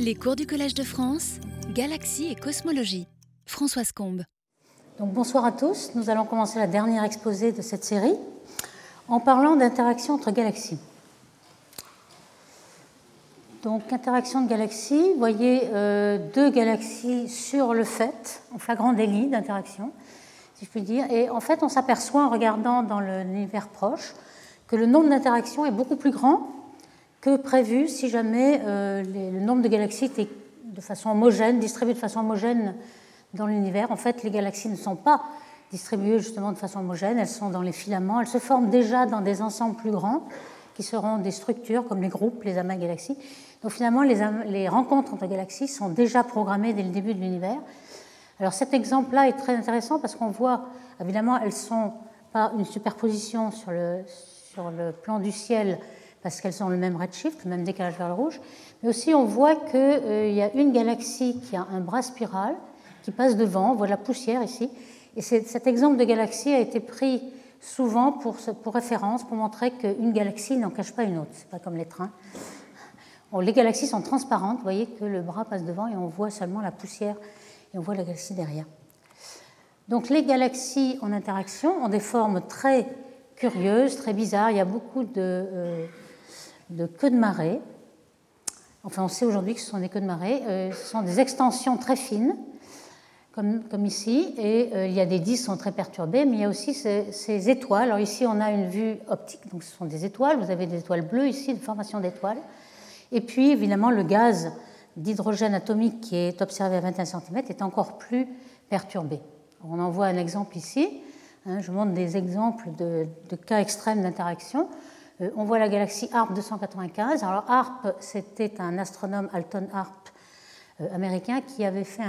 Les cours du Collège de France, Galaxie et Cosmologie. Françoise Combe. Donc, bonsoir à tous. Nous allons commencer la dernière exposé de cette série en parlant d'interaction entre galaxies. Donc, interaction de galaxies, vous voyez euh, deux galaxies sur le fait, en flagrant délit d'interaction, si je puis dire. Et en fait, on s'aperçoit en regardant dans l'univers proche que le nombre d'interactions est beaucoup plus grand que prévu si jamais euh, le nombre de galaxies était de façon homogène, distribué de façon homogène dans l'univers. En fait, les galaxies ne sont pas distribuées justement de façon homogène, elles sont dans les filaments, elles se forment déjà dans des ensembles plus grands qui seront des structures comme les groupes, les amas galaxies. Donc finalement, les, les rencontres entre galaxies sont déjà programmées dès le début de l'univers. Alors cet exemple-là est très intéressant parce qu'on voit, évidemment, elles sont pas une superposition sur le, sur le plan du ciel parce qu'elles ont le même redshift, le même décalage vers le rouge, mais aussi on voit qu'il euh, y a une galaxie qui a un bras spiral qui passe devant, on voit la poussière ici, et cet exemple de galaxie a été pris souvent pour, pour référence, pour montrer qu'une galaxie n'en cache pas une autre, c'est pas comme les trains. les galaxies sont transparentes, vous voyez que le bras passe devant et on voit seulement la poussière et on voit la galaxie derrière. Donc les galaxies en interaction ont des formes très curieuses, très bizarres. Il y a beaucoup de, euh, de queues de marée. Enfin, on sait aujourd'hui que ce sont des queues de marée. Euh, ce sont des extensions très fines, comme, ici, et euh, il y a des disques qui sont très perturbés, mais il y a aussi ces, étoiles. Alors ici, on a une vue optique, donc ce sont des étoiles. Vous avez des étoiles bleues ici, de formation d'étoiles. Et puis, évidemment, le gaz d'hydrogène atomique qui est observé à 21 cm est encore plus perturbé. On en voit un exemple ici. Hein, je montre des exemples de cas extrêmes d'interaction. Euh, on voit la galaxie HARP 295. Alors HARP, c'était un astronome Alton HARP euh, américain qui avait fait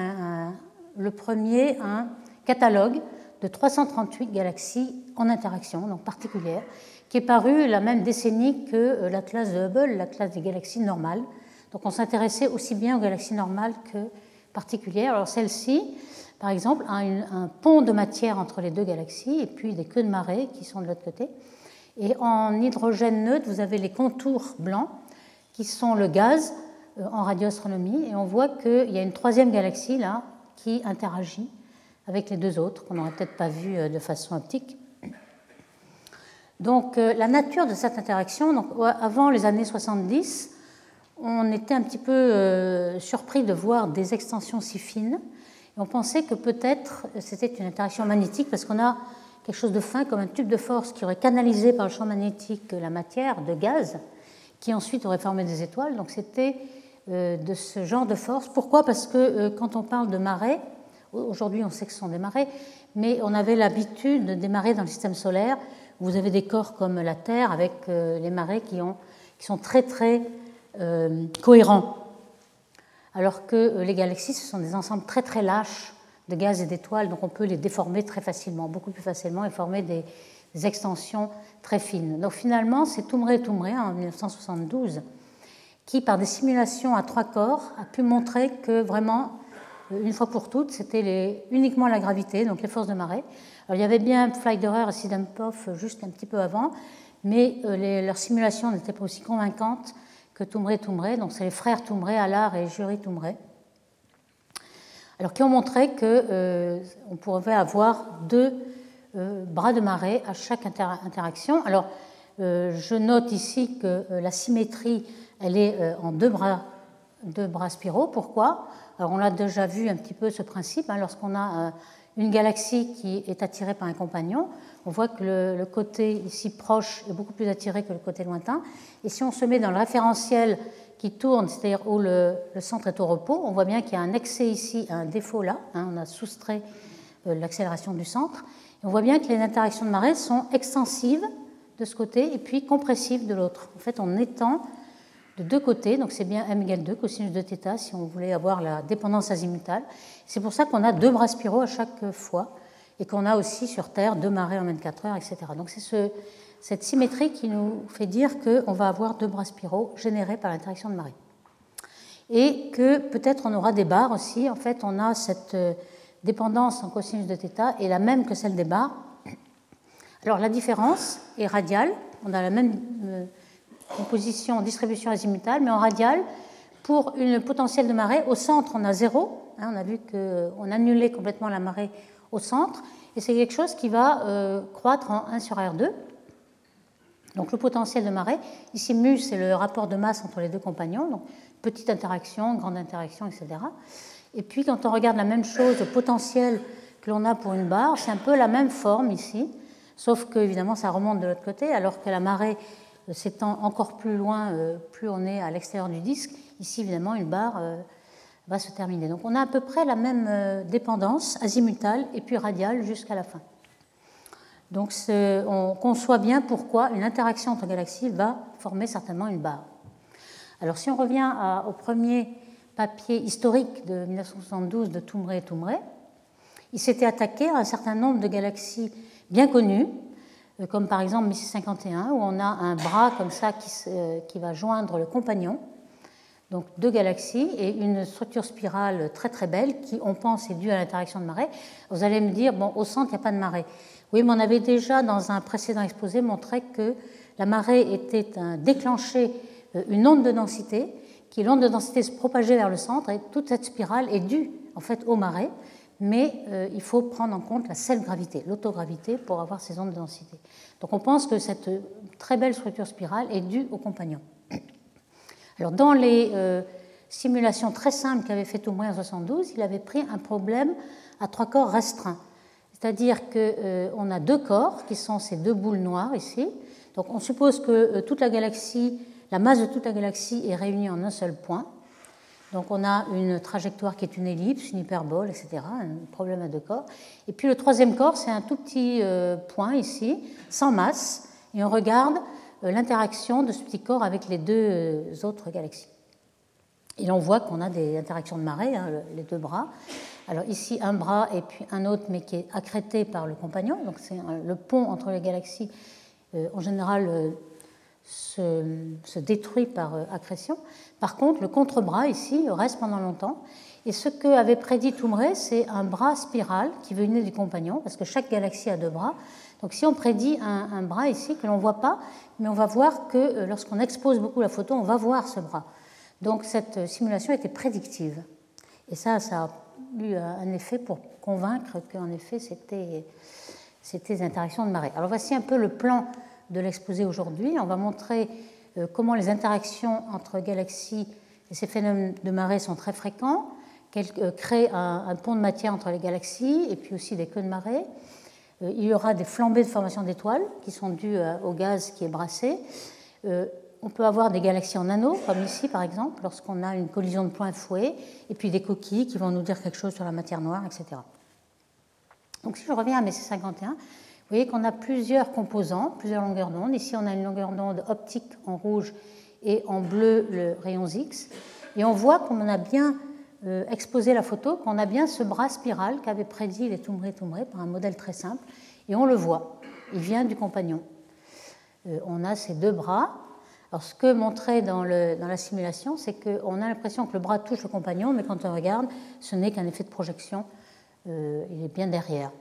le premier un catalogue de 338 galaxies en interaction, donc particulières, qui est paru la même décennie que euh, l'atlas de Hubble, l'atlas des galaxies normales. Donc on s'intéressait aussi bien aux galaxies normales que particulières. Alors celle-ci, par exemple, a un pont de matière entre les deux galaxies et puis des queues de marée qui sont de l'autre côté. Et en hydrogène neutre, vous avez les contours blancs, qui sont le gaz euh, en radioastronomie. Et on voit qu'il y a une troisième galaxie là qui interagit avec les deux autres, qu'on n'aurait peut-être pas vu euh, de façon optique. Donc euh, la nature de cette interaction, donc, avant les années 70, on était un petit peu surpris de voir des extensions si fines. Et on pensait que peut-être c'était une interaction magnétique parce qu'on a quelque chose de fin comme un tube de force qui aurait canalisé par le champ magnétique la matière de gaz, qui ensuite aurait formé des étoiles. Donc c'était euh, de ce genre de force. Pourquoi? Parce que euh, quand on parle de marées, aujourd'hui on sait que ce sont des marées, mais on avait l'habitude des marées dans le système solaire. Vous avez des corps comme la Terre avec euh, les marées qui sont très très cohérents. Alors que les galaxies, ce sont des ensembles très très lâches de gaz et d'étoiles, donc on peut les déformer très facilement, beaucoup plus facilement, et former des, extensions très fines. Donc finalement, c'est Toumré Toumré en 1972 qui, par des simulations à trois corps, a pu montrer que vraiment, euh, une fois pour toutes, c'était uniquement la gravité, donc les forces de marée. Alors il y avait bien Fleiderer et Sidenpoff juste un petit peu avant, mais euh, leurs simulations n'étaient pas aussi convaincantes que Toumré Toumré, donc c'est les frères Toumré, Allard et Jury Toumré alors qui ont montré qu'on euh, pouvait avoir deux euh, bras de marée à chaque interaction. Alors, euh, je note ici que la symétrie, elle est en deux bras, deux bras spiraux. Pourquoi? Alors, on l'a déjà vu un petit peu ce principe. Hein, lorsqu'on a une galaxie qui est attirée par un compagnon, on voit que le, le, côté ici proche est beaucoup plus attiré que le côté lointain. Et si on se met dans le référentiel qui tourne, c'est-à-dire où le, centre est au repos, on voit bien qu'il y a un excès ici, un défaut là, hein, on a soustrait euh, l'accélération du centre. on voit bien que les interactions de marée sont extensives de ce côté et puis compressives de l'autre. En fait, on étend de deux côtés, donc c'est bien m égale 2 cosinus de θ si on voulait avoir la dépendance azimutale. C'est pour ça qu'on a deux bras spiraux à chaque fois et qu'on a aussi sur Terre deux marées en 24 heures, etc. Donc c'est ce, cette symétrie qui nous fait dire qu'on va avoir deux bras spiraux générés par l'interaction de marée. Et que peut-être on aura des barres aussi. En fait, on a cette euh, dépendance en cosinus de θ est la même que celle des barres. Alors la différence est radiale. On a la même euh, composition, distribution azimutale, mais en radial, Pour une potentiel de marée, au centre, on a zéro. Hein, on a vu qu'on annulait complètement la marée au centre. Et c'est quelque chose qui va euh, croître en 1 sur R2. Donc le potentiel de marée, ici mu, c'est le rapport de masse entre les deux compagnons, donc petite interaction, grande interaction, etc. Et puis quand on regarde la même chose, le potentiel que l'on a pour une barre, c'est un peu la même forme ici, sauf que évidemment ça remonte de l'autre côté, alors que la marée euh, s'étend encore plus loin, euh, plus on est à l'extérieur du disque. Ici, évidemment, une barre va se terminer. Donc on a à peu près la même dépendance azimutale et puis radiale jusqu'à la fin. Donc on conçoit bien pourquoi une interaction entre galaxies va former certainement une barre. Alors si on revient au premier papier historique de 1972 de Toumré et Toumré, il s'était attaqué à un certain nombre de galaxies bien connues, euh, comme par exemple 1651, où on a un bras comme ça qui, qui va joindre le compagnon, donc deux galaxies et une structure spirale très très belle qui, on pense, est due à l'interaction de marée. Vous allez me dire, bon, au centre, il n'y a pas de marée. Oui, mais on avait déjà, dans un précédent exposé, montré que la marée était un, déclenchée euh, une onde de densité, qui l'onde de densité se propageait vers le centre, et toute cette spirale est due en fait aux marées, mais euh, il faut prendre en compte la self-gravité, l'autogravité, pour avoir ces ondes de densité. Donc on pense que cette euh, très belle structure spirale est due au compagnon. Alors dans les simulations très simples qu'avait fait moins en 72, il avait pris un problème à trois corps restreints. C'est-à-dire qu'on euh, a deux corps qui sont ces deux boules noires ici. Donc on suppose que euh, toute la galaxie, la masse de toute la galaxie est réunie en un seul point. Donc on a une trajectoire qui est une ellipse, une hyperbole, etc. Un problème à deux corps. Et puis le troisième corps, c'est un tout petit euh, point ici, sans masse, et on regarde l'interaction de ce petit corps avec les deux autres galaxies. Et on voit qu'on a des interactions de marée, hein, les deux bras. Alors ici, un bras et puis un autre, mais qui est accrété par le compagnon. Donc c'est le pont entre les galaxies, euh, en général, euh, se, détruit par euh, accrétion. Par contre, le contre-bras ici reste pendant longtemps. Et ce que avait prédit Toumré, c'est un bras spiral qui venait du compagnon, parce que chaque galaxie a deux bras. Donc si on prédit un, un bras ici que l'on ne voit pas, mais on va voir que lorsqu'on expose beaucoup la photo, on va voir ce bras. Donc cette simulation était prédictive. Et ça, ça a eu un effet pour convaincre qu'en effet c'était des interactions de marée. Alors voici un peu le plan de l'exposé aujourd'hui. On va montrer euh, comment les interactions entre galaxies et ces phénomènes de marée sont très fréquents, qu'elles euh, créent un, pont de matière entre les galaxies et puis aussi des queues de marée. Euh, il y aura des flambées de formation d'étoiles qui sont dues au gaz qui est brassé. On peut avoir des galaxies en anneaux, comme ici par exemple, lorsqu'on a une collision de points fouets, et puis des coquilles qui vont nous dire quelque chose sur la matière noire, etc. Donc si je reviens à MSC51, vous voyez qu'on a plusieurs composants, plusieurs longueurs d'onde. Ici, on a une longueur d'onde optique en rouge et en bleu le rayon X. Et on voit qu'on a bien euh, exposé la photo, qu'on a bien ce bras spiral qu'avait prédit les Toumré-Toumré par un modèle très simple. Et on le voit, il vient du compagnon. Euh, on a ces deux bras alors, ce que montrait dans, la simulation, c'est qu'on a l'impression que le bras touche le compagnon, mais quand on regarde, ce n'est qu'un effet de projection. Euh, il est bien derrière.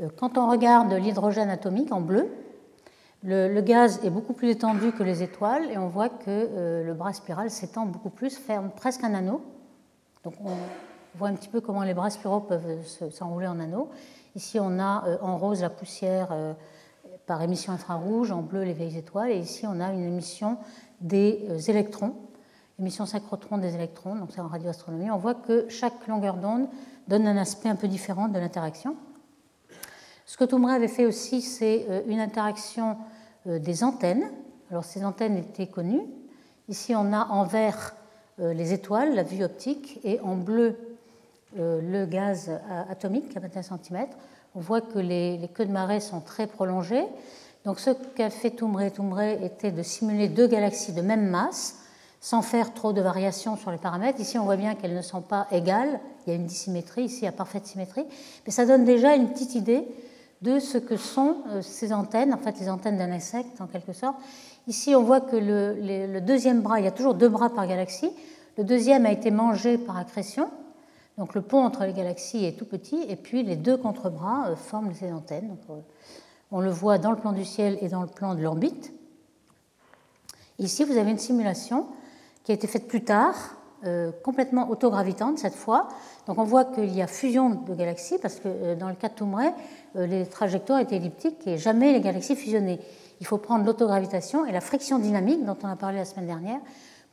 Euh, quand on regarde l'hydrogène atomique en bleu, le, gaz est beaucoup plus étendu que les étoiles et on voit que euh, le bras spiral s'étend beaucoup plus, ferme presque un anneau. Donc on voit un petit peu comment les bras spiraux peuvent s'enrouler en anneaux. Ici, on a en rose la poussière par émission infrarouge, en bleu les vieilles étoiles, et ici on a une émission des euh, électrons, émission synchrotron des électrons, donc c'est en radioastronomie. On voit que chaque longueur d'onde donne un aspect un peu différent de l'interaction. Ce que Toumré avait fait aussi, c'est euh, une interaction euh, des antennes. Alors ces antennes étaient connues. Ici on a en vert les étoiles, la vue optique, et en bleu le gaz atomique à 21 cm on voit que les, queues de marée sont très prolongées. Donc ce qu'a fait Toumré Toumré était de simuler deux galaxies de même masse sans faire trop de variations sur les paramètres. Ici, on voit bien qu'elles ne sont pas égales. Il y a une dissymétrie, ici, a parfaite symétrie. Mais ça donne déjà une petite idée de ce que sont euh, ces antennes, en fait les antennes d'un insecte en quelque sorte. Ici, on voit que le, le, deuxième bras, il y a toujours deux bras par galaxie. Le deuxième a été mangé par accrétion, donc le pont entre les galaxies est tout petit et puis les deux contrebras euh, forment ces antennes. Euh, on le voit dans le plan du ciel et dans le plan de l'orbite. Ici, vous avez une simulation qui a été faite plus tard, complètement autogravitante cette fois. Donc on voit qu'il y a fusion de galaxies, parce que dans le cas de Toumray, les trajectoires étaient elliptiques et jamais les galaxies fusionnaient. Il faut prendre l'autogravitation et la friction dynamique dont on a parlé la semaine dernière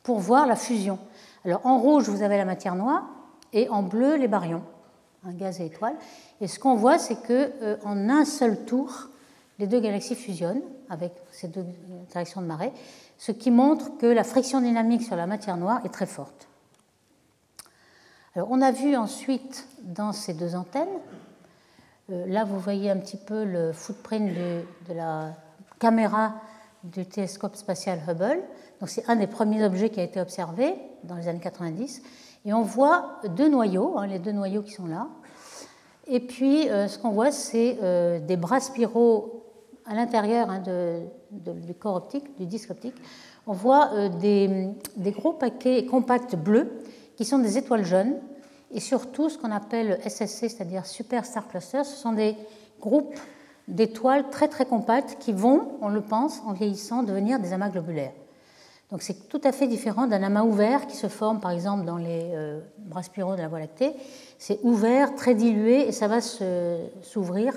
pour voir la fusion. Alors en rouge, vous avez la matière noire et en bleu, les baryons, un gaz et étoile. Et ce qu'on voit, c'est qu'en euh, en un seul tour, les deux galaxies fusionnent avec ces deux interactions de marée, ce qui montre que la friction dynamique sur la matière noire est très forte. Alors, on a vu ensuite dans ces deux antennes, euh, là vous voyez un petit peu le footprint de, de la caméra du télescope spatial Hubble. Donc c'est un des premiers objets qui a été observé dans les années 90. Et on voit deux noyaux, hein, les deux noyaux qui sont là. Et puis euh, ce qu'on voit, c'est euh, des bras spiraux à l'intérieur hein, du corps optique, du disque optique. On voit euh, des, gros paquets compacts bleus qui sont des étoiles jeunes. Et surtout ce qu'on appelle SSC, c'est-à-dire Super Star Cluster, ce sont des groupes d'étoiles très très compactes qui vont, on le pense, en vieillissant, devenir des amas globulaires. Donc c'est tout à fait différent d'un amas ouvert qui se forme par exemple dans les euh, bras spiraux de la Voie lactée. C'est ouvert, très dilué et ça va s'ouvrir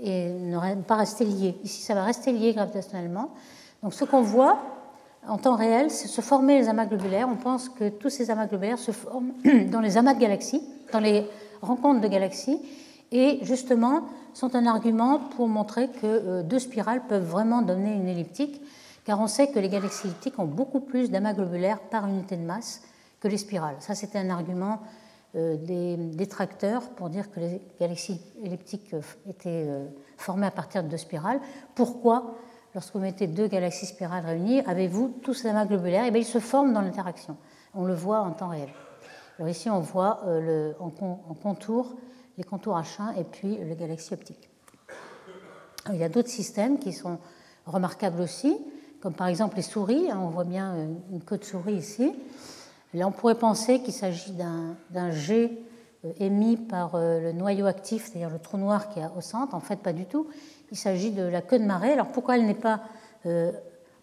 et ne pas rester lié. Ici, ça va rester lié gravitationnellement. Donc ce qu'on voit en temps réel, c'est se former les amas globulaires. On pense que tous ces amas globulaires se forment dans les amas de galaxies, dans les rencontres de galaxies, et justement sont un argument pour montrer que euh, deux spirales peuvent vraiment donner une elliptique car on sait que les galaxies elliptiques ont beaucoup plus d'amas globulaires par unité de masse que les spirales. Ça, c'était un argument euh, des détracteurs pour dire que les galaxies elliptiques euh, étaient euh, formées à partir de deux spirales. Pourquoi, lorsque vous mettez deux galaxies spirales réunies, avez-vous tous ces amas globulaires? Eh bien, ils se forment dans l'interaction. On le voit en temps réel. Alors ici, on voit en, contour les contours H1 et puis les galaxies optiques. Il y a d'autres systèmes qui sont remarquables aussi comme par exemple les souris. Hein, on voit bien euh, une queue de souris ici. Là, on pourrait penser qu'il s'agit d'un jet euh, émis par euh, le noyau actif, c'est-à-dire le trou noir qui est au centre. En fait, pas du tout. Il s'agit de la queue de marée. Alors pourquoi elle n'est pas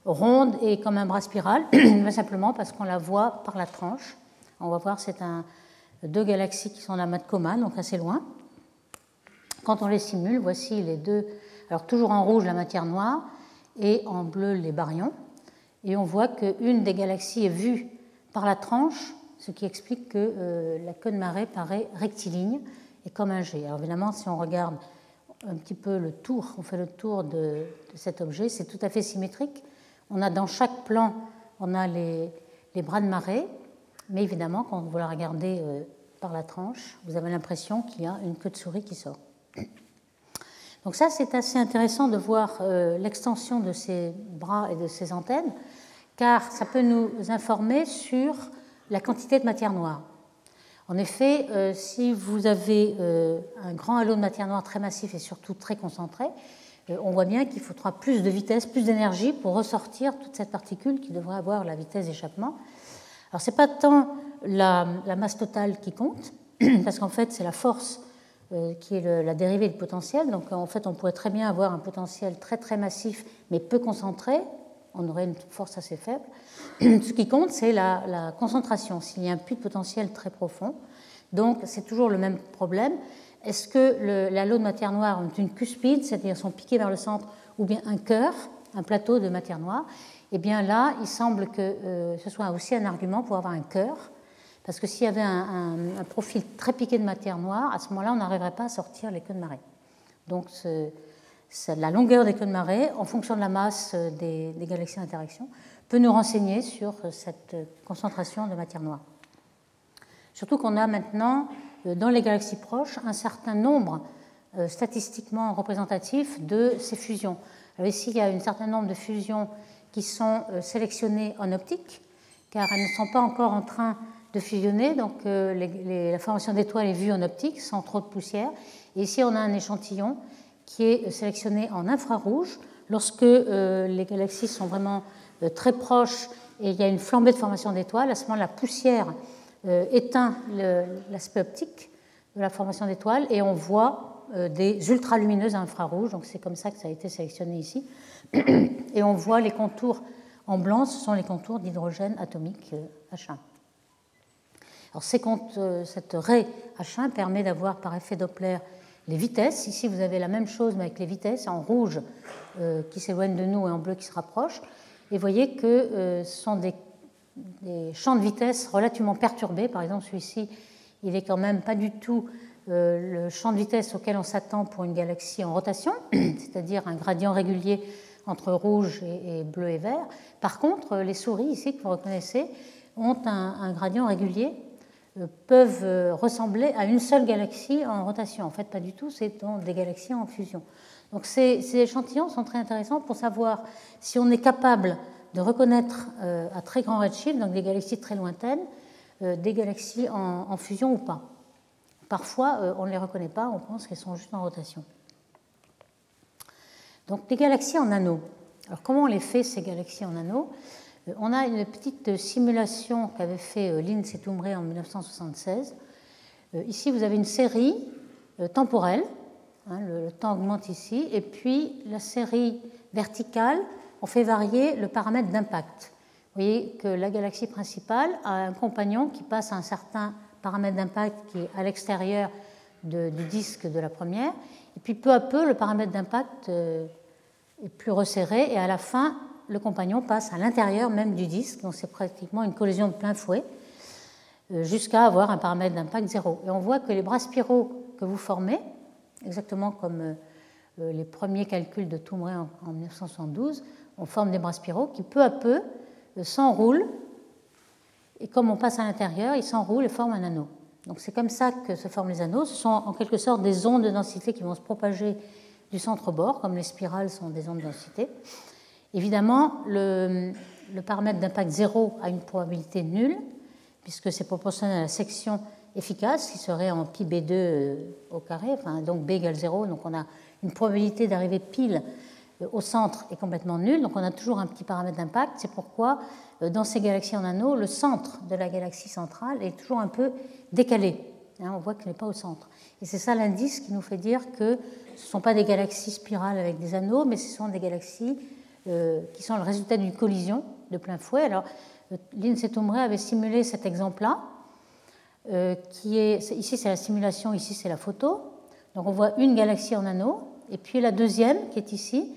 ronde et comme un bras spiral? Simplement parce qu'on la voit par la tranche. On va voir, c'est deux galaxies qui sont en amas de coma, donc assez loin. Quand on les simule, voici les deux. Alors toujours en rouge la matière noire, et en bleu les baryons. Et on voit qu'une des galaxies est vue par la tranche, ce qui explique que euh, la queue de marée paraît rectiligne et comme un G. Alors évidemment, si on regarde un petit peu le tour, on fait le tour de, cet objet, c'est tout à fait symétrique. On a dans chaque plan, on a les, bras de marée, mais évidemment, quand vous la regardez euh, par la tranche, vous avez l'impression qu'il y a une queue de souris qui sort. Donc ça, c'est assez intéressant de voir euh, l'extension de ces bras et de ces antennes, car ça peut nous informer sur la quantité de matière noire. En effet, euh, si vous avez euh, un grand halo de matière noire très massif et surtout très concentré, on voit bien qu'il faudra plus de vitesse, plus d'énergie pour ressortir toute cette particule qui devrait avoir la vitesse d'échappement. Alors ce n'est pas tant la, masse totale qui compte, parce qu'en fait c'est la force qui est la dérivée du potentiel. Donc en fait, on pourrait très bien avoir un potentiel très très massif, mais peu concentré. On aurait une force assez faible. Ce qui compte, c'est la, concentration, s'il y a un puits de potentiel très profond. Donc c'est toujours le même problème. Est-ce que l'halo de matière noire est une cuspide, c'est-à-dire sont piqués vers le centre, ou bien un cœur, un plateau de matière noire? Eh bien là, il semble que euh, ce soit aussi un argument pour avoir un cœur parce que s'il y avait un, profil très piqué de matière noire, à ce moment-là, on n'arriverait pas à sortir les queues de marée. Donc la longueur des queues de marée, en fonction de la masse des, galaxies d'interaction, peut nous renseigner sur cette concentration de matière noire. Surtout qu'on a maintenant, euh, dans les galaxies proches, un certain nombre euh, statistiquement représentatif de ces fusions. Ici, il y a un certain nombre de fusions qui sont euh, sélectionnées en optique, car elles ne sont pas encore en train de fusionner. Donc euh, la formation d'étoiles est vue en optique sans trop de poussière. Et ici, on a un échantillon qui est sélectionné en infrarouge. Lorsque euh, les galaxies sont vraiment euh, très proches et il y a une flambée de formation d'étoiles, à ce moment la poussière éteint l'aspect optique de la formation d'étoiles et on voit des ultralumineuses infrarouges. Donc c'est comme ça que ça a été sélectionné ici. Et on voit les contours en blanc, ce sont les contours d'hydrogène atomique H1. Alors, cette raie H1 permet d'avoir par effet Doppler les vitesses. Ici, vous avez la même chose, mais avec les vitesses en rouge qui s'éloignent de nous et en bleu qui se rapprochent. Et vous voyez que ce sont des, champs de vitesse relativement perturbés. Par exemple, celui-ci, il n'est quand même pas du tout le champ de vitesse auquel on s'attend pour une galaxie en rotation, c'est-à-dire un gradient régulier entre rouge et, bleu et vert. Par contre, les souris ici que vous reconnaissez ont un, gradient régulier, euh, peuvent euh, ressembler à une seule galaxie en rotation. En fait, pas du tout, c'est des galaxies en fusion. Donc ces, échantillons sont très intéressants pour savoir si on est capable de reconnaître euh, à très grand redshift, donc des galaxies très lointaines, des galaxies en fusion ou pas. Parfois, euh, on ne les reconnaît pas, on pense qu'elles sont juste en rotation. Donc des galaxies en anneaux. Alors comment on les fait ces galaxies en anneaux? euh, On a une petite simulation qu'avait fait euh, Lynn Setumbre en 1976. Ici, vous avez une série temporelle, hein, le temps augmente ici, et puis la série verticale, on fait varier le paramètre d'impact. Vous voyez que la galaxie principale a un compagnon qui passe à un certain paramètre d'impact qui est à l'extérieur du disque de la première. Et puis peu à peu, le paramètre d'impact euh, est plus resserré et à la fin, le compagnon passe à l'intérieur même du disque. Donc c'est pratiquement une collision de plein fouet euh, jusqu'à avoir un paramètre d'impact zéro. Et on voit que les bras spiraux que vous formez, exactement comme euh, les premiers calculs de Toumré en 1972, on forme des bras spiraux qui peu à peu s'enroulent et comme on passe à l'intérieur, ils s'enroulent et forment un anneau. Donc c'est comme ça que se forment les anneaux. Ce sont en quelque sorte des ondes de densité qui vont se propager du centre au bord, comme les spirales sont des ondes de densité. Évidemment, le, paramètre d'impact zéro a une probabilité nulle, puisque c'est proportionnel à la section efficace, qui serait en pi b2 euh, au carré, donc b égale 0, donc on a une probabilité d'arriver pile euh, au centre est complètement nul, donc on a toujours un petit paramètre d'impact. C'est pourquoi euh, dans ces galaxies en anneaux, le centre de la galaxie centrale est toujours un peu décalé. Hein, on voit qu'il n'est pas au centre. Et c'est ça l'indice qui nous fait dire que ce ne sont pas des galaxies spirales avec des anneaux, mais ce sont des galaxies qui sont le résultat d'une collision de plein fouet. Alors, Lindsay Tomré avait simulé cet exemple-là, qui est ici c'est la simulation, ici c'est la photo. Donc on voit une galaxie en anneau, et puis la deuxième qui est ici,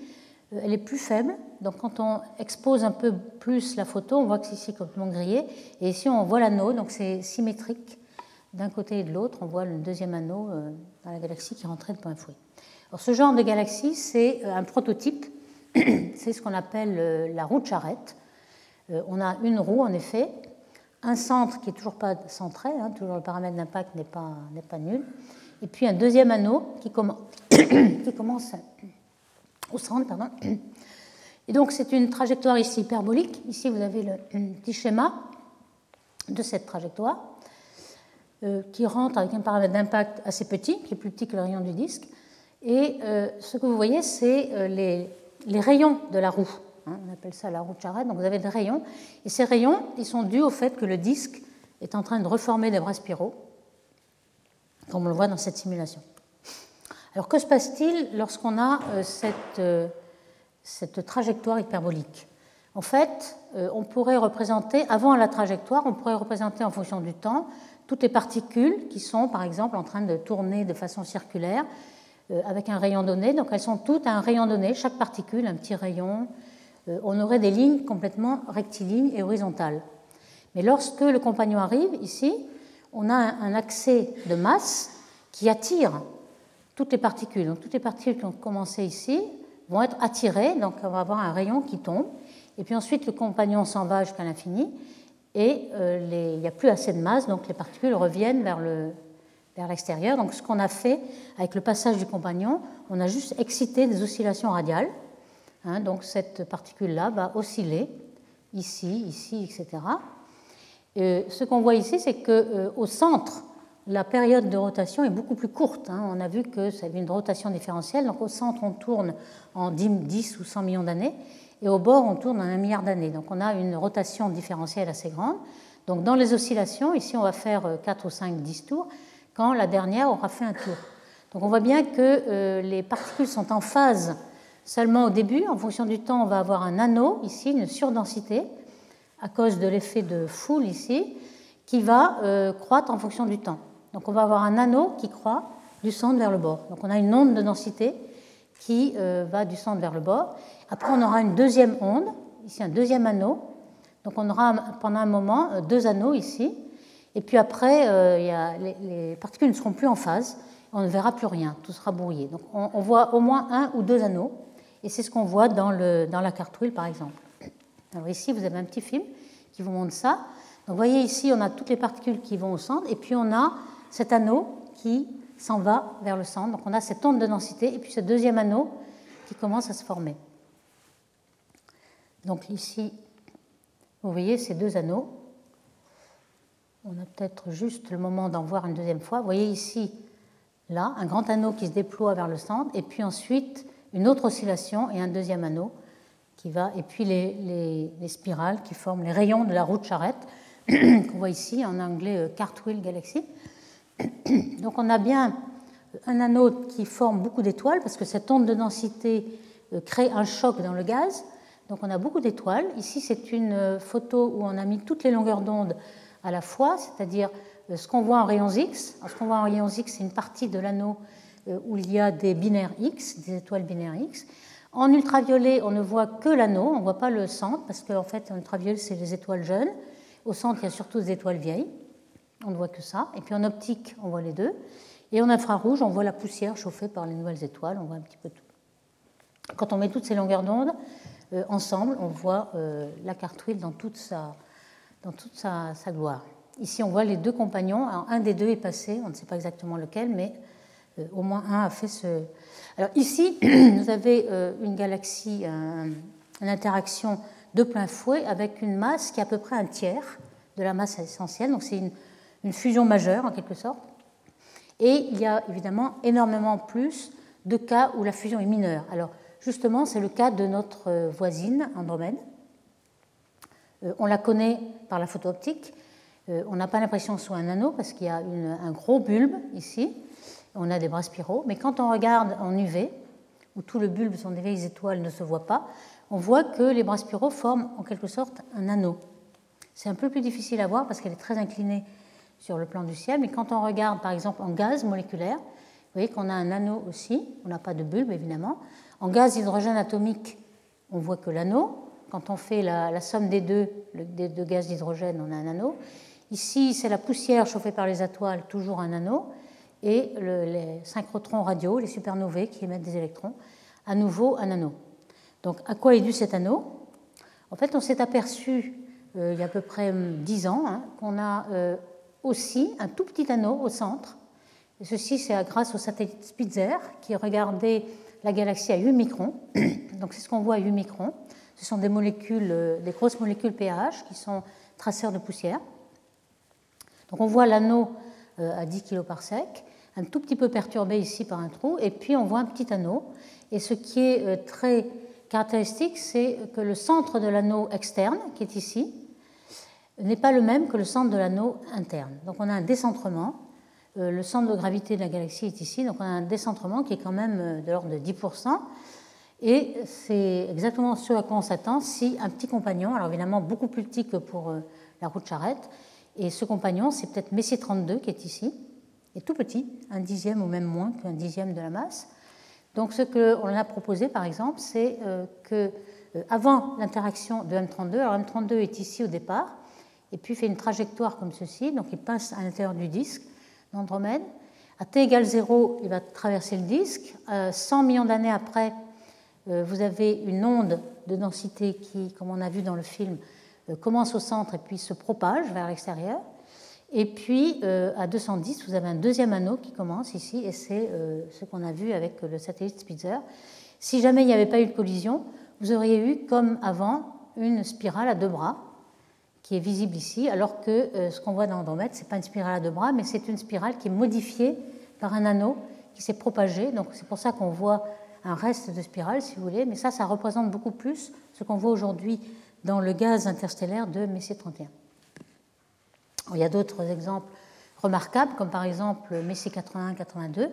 euh, elle est plus faible. Donc quand on expose un peu plus la photo, on voit que c'est ici complètement grillé. Et ici, on voit l'anneau, donc c'est symétrique d'un côté et de l'autre. On voit le deuxième anneau euh, dans la galaxie qui rentrait de point fouet. Alors ce genre de galaxie, c'est euh, un prototype. c'est ce qu'on appelle la roue de charrette. On a une roue, en effet, un centre qui n'est toujours pas centré, hein, toujours le paramètre d'impact n'est pas, pas nul, et puis un deuxième anneau qui, qui commence au centre. Pardon. Et donc c'est une trajectoire ici hyperbolique. Ici vous avez le petit schéma de cette trajectoire euh, qui rentre avec un paramètre d'impact assez petit, qui est plus petit que le rayon du disque. Et euh, ce que vous voyez, c'est euh, les, les, rayons de la roue. Hein. on appelle ça la roue de Charette. Donc vous avez des rayons. Et ces rayons, ils sont dus au fait que le disque est en train de reformer des bras spiraux, comme on le voit dans cette simulation. Alors que se passe-t-il lorsqu'on a euh, cette, euh, cette, trajectoire hyperbolique? En fait, euh, on pourrait représenter, avant la trajectoire, on pourrait représenter en fonction du temps toutes les particules qui sont, par exemple, en train de tourner de façon circulaire avec un rayon donné. Donc elles sont toutes à un rayon donné, chaque particule, un petit rayon. On aurait des lignes complètement rectilignes et horizontales. Mais lorsque le compagnon arrive, ici, on a un accès de masse qui attire toutes les particules. Donc toutes les particules qui ont commencé ici vont être attirées, donc on va avoir un rayon qui tombe, et puis ensuite le compagnon s'en va jusqu'à l'infini, et euh, il n'y a plus assez de masse, donc les particules reviennent vers le vers l'extérieur. Donc ce qu'on a fait avec le passage du compagnon, on a juste excité des oscillations radiales. Hein, donc cette particule-là va osciller ici, ici, etc. Et ce qu'on voit ici, c'est qu'au euh, centre la période de rotation est beaucoup plus courte. Hein. On a vu que c'est une rotation différentielle. Donc au centre, on tourne en 10 ou 100 millions d'années, et au bord, on tourne en un milliard d'années. Donc on a une rotation différentielle assez grande. Donc dans les oscillations, ici, on va faire 4 euh, ou 5, 10 tours, quand la dernière aura fait un tour. Donc on voit bien que euh, les particules sont en phase seulement au début. En fonction du temps, on va avoir un anneau, ici, une surdensité, à cause de l'effet de foule ici, qui va euh, croître en fonction du temps. Donc on va avoir un anneau qui croît du centre vers le bord. Donc on a une onde de densité qui euh, va du centre vers le bord. Après on aura une deuxième onde, ici un deuxième anneau. Donc on aura pendant un moment deux anneaux ici. Et puis après, a, les, particules ne seront plus en phase. On ne verra plus rien, tout sera brouillé. Donc on, voit au moins un ou deux anneaux. Et c'est ce qu'on voit dans, dans la carte par exemple. Alors ici, vous avez un petit film qui vous montre ça. Donc vous voyez ici, on a toutes les particules qui vont au centre, et puis on a cet anneau qui s'en va vers le centre. Donc on a cette onde de densité, et puis ce deuxième anneau qui commence à se former. Donc ici, vous voyez ces deux anneaux. On a peut-être juste le moment d'en voir une deuxième fois. Vous voyez ici, là, un grand anneau qui se déploie vers le centre, et puis ensuite une autre oscillation et un deuxième anneau qui va, et puis les, les spirales qui forment les rayons de la roue de charrette qu'on voit ici en anglais euh, Cartwheel Galaxy. Donc on a bien un anneau qui forme beaucoup d'étoiles parce que cette onde de densité euh, crée un choc dans le gaz. Donc on a beaucoup d'étoiles. Ici c'est une euh, photo où on a mis toutes les longueurs d'onde à la fois, c'est-à-dire ce qu'on voit en rayons X. ce qu'on voit en rayons X, c'est une partie de l'anneau où il y a des binaires X, des étoiles binaires X. En ultraviolet, on ne voit que l'anneau, on ne voit pas le centre, parce qu'en fait, en ultraviolet, c'est les étoiles jeunes. Au centre, il y a surtout des étoiles vieilles. On ne voit que ça. Et puis en optique, on voit les deux. Et en infrarouge, on voit la poussière chauffée par les nouvelles étoiles. On voit un petit peu tout. Quand on met toutes ces longueurs d'onde euh, ensemble, on voit euh, la cartouille dans toute, sa, dans toute sa, gloire. Ici, on voit les deux compagnons. un des deux est passé, on ne sait pas exactement lequel, mais euh, au moins un a fait ce. Alors ici, vous avez une galaxie, une interaction de plein fouet avec une masse qui est à peu près un tiers de la masse essentielle. Donc c'est une, fusion majeure en quelque sorte. Et il y a évidemment énormément plus de cas où la fusion est mineure. Alors justement, c'est le cas de notre voisine Andromède. Euh, on la connaît par la photo optique. Euh, on n'a pas l'impression que ce soit un anneau parce qu'il y a un gros bulbe ici. On a des bras spiraux. Mais quand on regarde en UV, où tout le bulbe sont des vieilles étoiles ne se voit pas, on voit que les bras spiraux forment en quelque sorte un anneau. C'est un peu plus difficile à voir parce qu'elle est très inclinée sur le plan du ciel, mais quand on regarde par exemple en gaz moléculaire, vous voyez qu'on a un anneau aussi, on n'a pas de bulbe évidemment. En gaz hydrogène atomique, on voit que l'anneau. Quand on fait la, somme des deux, des deux gaz d'hydrogène, on a un anneau. Ici, c'est la poussière chauffée par les étoiles, toujours un anneau. Et les synchrotrons radio, les supernovae qui émettent des électrons, à nouveau un anneau. Donc, à quoi est dû cet anneau? En fait, on s'est aperçu euh, il y a à peu près 10 ans hein, qu'on a euh, aussi un tout petit anneau au centre. Et ceci, c'est grâce au satellite Spitzer qui regardait la galaxie à 8 microns. Donc, c'est ce qu'on voit à 8 microns. Ce sont des molécules, euh, des grosses molécules pH qui sont traceurs de poussière. Donc, on voit l'anneau à 10 kg par sec, un tout petit peu perturbé ici par un trou, et puis on voit un petit anneau. Et ce qui est très caractéristique, c'est que le centre de l'anneau externe, qui est ici, n'est pas le même que le centre de l'anneau interne. Donc on a un décentrement. Euh, le centre de gravité de la galaxie est ici, donc on a un décentrement qui est quand même euh, de l'ordre de 10%. Et c'est exactement ce à quoi on s'attend si un petit compagnon, alors évidemment beaucoup plus petit que pour euh, la roue de charrette, et ce compagnon, c'est peut-être Messier 32 qui est ici, est tout petit, un dixième ou même moins qu'un dixième de la masse. Donc ce qu'on a proposé par exemple, c'est euh, que euh, avant l'interaction de M32, alors M32 est ici au départ, et puis fait une trajectoire comme ceci, donc il passe à l'intérieur du disque d'Andromède. À t égale 0, il va traverser le disque. 100 millions d'années après, vous avez une onde de densité qui, comme on a vu dans le film, commence au centre et puis se propage vers l'extérieur. Et puis, euh, à 210, vous avez un deuxième anneau qui commence ici, et c'est euh, ce qu'on a vu avec le satellite Spitzer. Si jamais il n'y avait pas eu de collision, vous auriez eu, comme avant, une spirale à deux bras, qui est visible ici, alors que euh, ce qu'on voit dans Andromède, ce n'est pas une spirale à deux bras, mais c'est une spirale qui est modifiée par un anneau qui s'est propagé. Donc c'est pour ça qu'on voit un reste de spirale, si vous voulez, mais ça, ça représente beaucoup plus ce qu'on voit aujourd'hui dans le gaz interstellaire de Messier 31. Il y a d'autres exemples remarquables, comme par exemple Messier 81-82,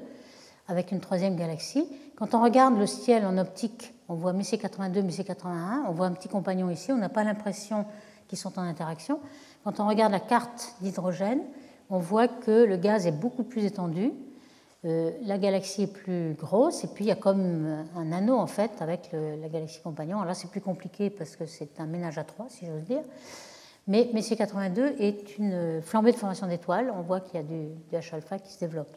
avec une troisième galaxie. Quand on regarde le ciel en optique, on voit Messier 82, Messier 81, on voit un petit compagnon ici, on n'a pas l'impression qui sont en interaction. Quand on regarde la carte d'hydrogène, on voit que le gaz est beaucoup plus étendu, la galaxie est plus grosse, et puis il y a comme un anneau en fait avec la galaxie compagnon. Alors là, c'est plus compliqué parce que c'est un ménage à trois, si j'ose dire. Mais Messier 82 est une flambée de formation d'étoiles. On voit qu'il y a du, H-alpha qui se développe.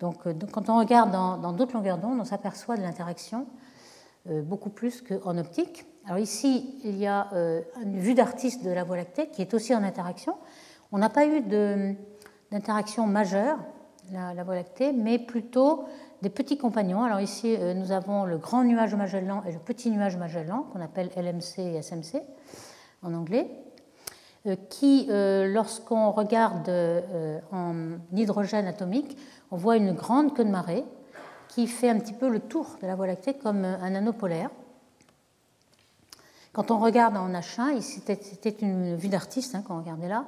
Donc, euh, quand on regarde dans d'autres longueurs d'onde, on s'aperçoit de l'interaction euh, beaucoup plus qu'en optique. Alors ici, il y a une vue d'artiste de la Voie lactée qui est aussi en interaction. On n'a pas eu d'interaction majeure la, Voie lactée, mais plutôt des petits compagnons. Alors ici, euh, nous avons le grand nuage Magellan et le petit nuage Magellan, qu'on appelle LMC et SMC en anglais, euh, qui, euh, lorsqu'on regarde en hydrogène atomique, on voit une grande queue de marée qui fait un petit peu le tour de la Voie lactée comme un anneau polaire. Quand on regarde en H1, c'était une vue d'artiste hein, quand on regardait là,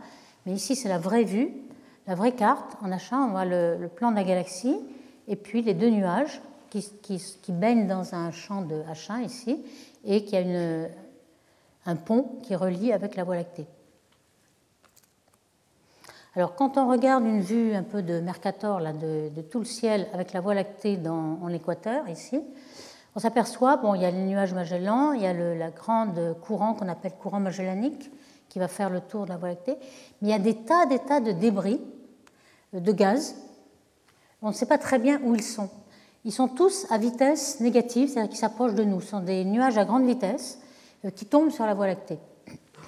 mais ici c'est la vraie vue la vraie carte, en H1, on voit le, plan de la galaxie et puis les deux nuages qui, baignent dans un champ de H1 ici et qui a un pont qui relie avec la Voie lactée. Alors, quand on regarde une vue un peu de Mercator, là, de, tout le ciel avec la Voie lactée dans, en équateur, ici, on s'aperçoit, bon, il y a les nuages Magellan, il y a le la grande courant qu'on appelle courant magellanique qui va faire le tour de la Voie lactée, mais il y a des tas, des tas de débris de gaz. On ne sait pas très bien où ils sont. Ils sont tous à vitesse négative, c'est-à-dire qu'ils s'approchent de nous. Ce sont des nuages à grande vitesse euh, qui tombent sur la Voie lactée.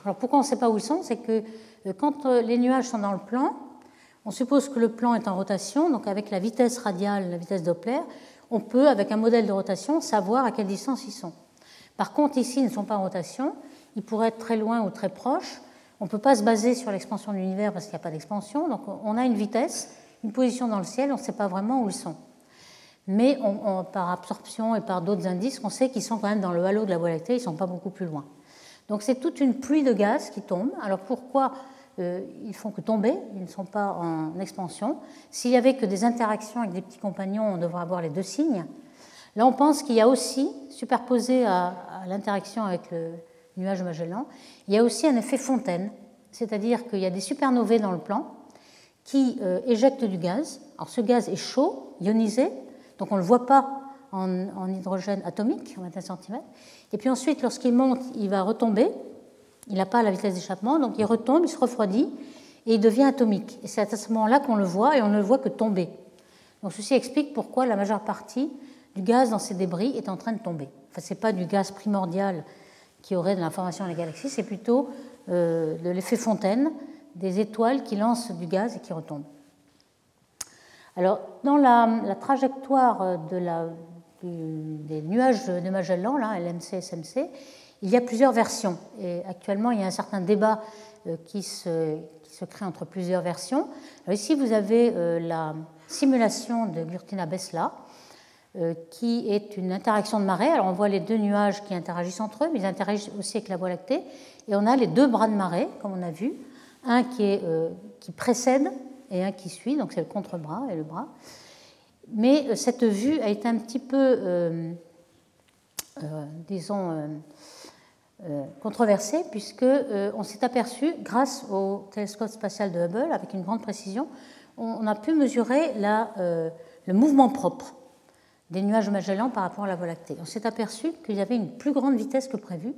Alors pourquoi on ne sait pas où ils sont? C'est que euh, quand euh, les nuages sont dans le plan, on suppose que le plan est en rotation, donc avec la vitesse radiale, la vitesse Doppler, on peut, avec un modèle de rotation, savoir à quelle distance ils sont. Par contre, ici, ils ne sont pas en rotation, ils pourraient être très loin ou très proches, on ne peut pas se baser sur l'expansion de l'univers parce qu'il n'y a pas d'expansion. Donc on a une vitesse, une position dans le ciel, on ne sait pas vraiment où ils sont. Mais par absorption et par d'autres indices, on sait qu'ils sont quand même dans le halo de la Voie lactée, ils ne sont pas beaucoup plus loin. Donc c'est toute une pluie de gaz qui tombe. Alors pourquoi euh, ils font que tomber? Ils ne sont pas en expansion. S'il n'y avait que des interactions avec des petits compagnons, on devrait avoir les deux signes. Là, on pense qu'il y a aussi, superposé à l'interaction avec le, nuage Magellan, il y a aussi un effet fontaine, c'est-à-dire qu'il y a des supernovae dans le plan qui euh, éjectent du gaz. Alors ce gaz est chaud, ionisé, donc on ne le voit pas en, hydrogène atomique, en 21 cm. Et puis ensuite, lorsqu'il monte, il va retomber. Il n'a pas la vitesse d'échappement, donc il retombe, il se refroidit et il devient atomique. Et c'est à ce moment-là qu'on le voit et on ne le voit que tomber. Donc ceci explique pourquoi la majeure partie du gaz dans ces débris est en train de tomber. Enfin, ce n'est pas du gaz primordial qui aurait de l'information dans les galaxies, c'est plutôt euh, de l'effet fontaine, des étoiles qui lancent du gaz et qui retombent. Alors, dans la, trajectoire de la, des nuages de Magellan, là, LMC, SMC, il y a plusieurs versions. Et actuellement, il y a un certain débat euh, qui, se, crée entre plusieurs versions. Ici, vous avez euh, la simulation de Gurtina-Besla, qui est une interaction de marée. Alors on voit les deux nuages qui interagissent entre eux, mais ils interagissent aussi avec la Voie lactée. Et on a les deux bras de marée, comme on a vu, un qui, est, euh, qui précède et un qui suit, donc c'est le contre-bras et le bras. Mais euh, cette vue a été un petit peu, disons, controversée, puisqu'on s'est aperçu, grâce au télescope spatial de Hubble, avec une grande précision, on, a pu mesurer la, le mouvement propre des nuages Magellan par rapport à la Voie lactée. On s'est aperçu qu'il y avait une plus grande vitesse que prévu,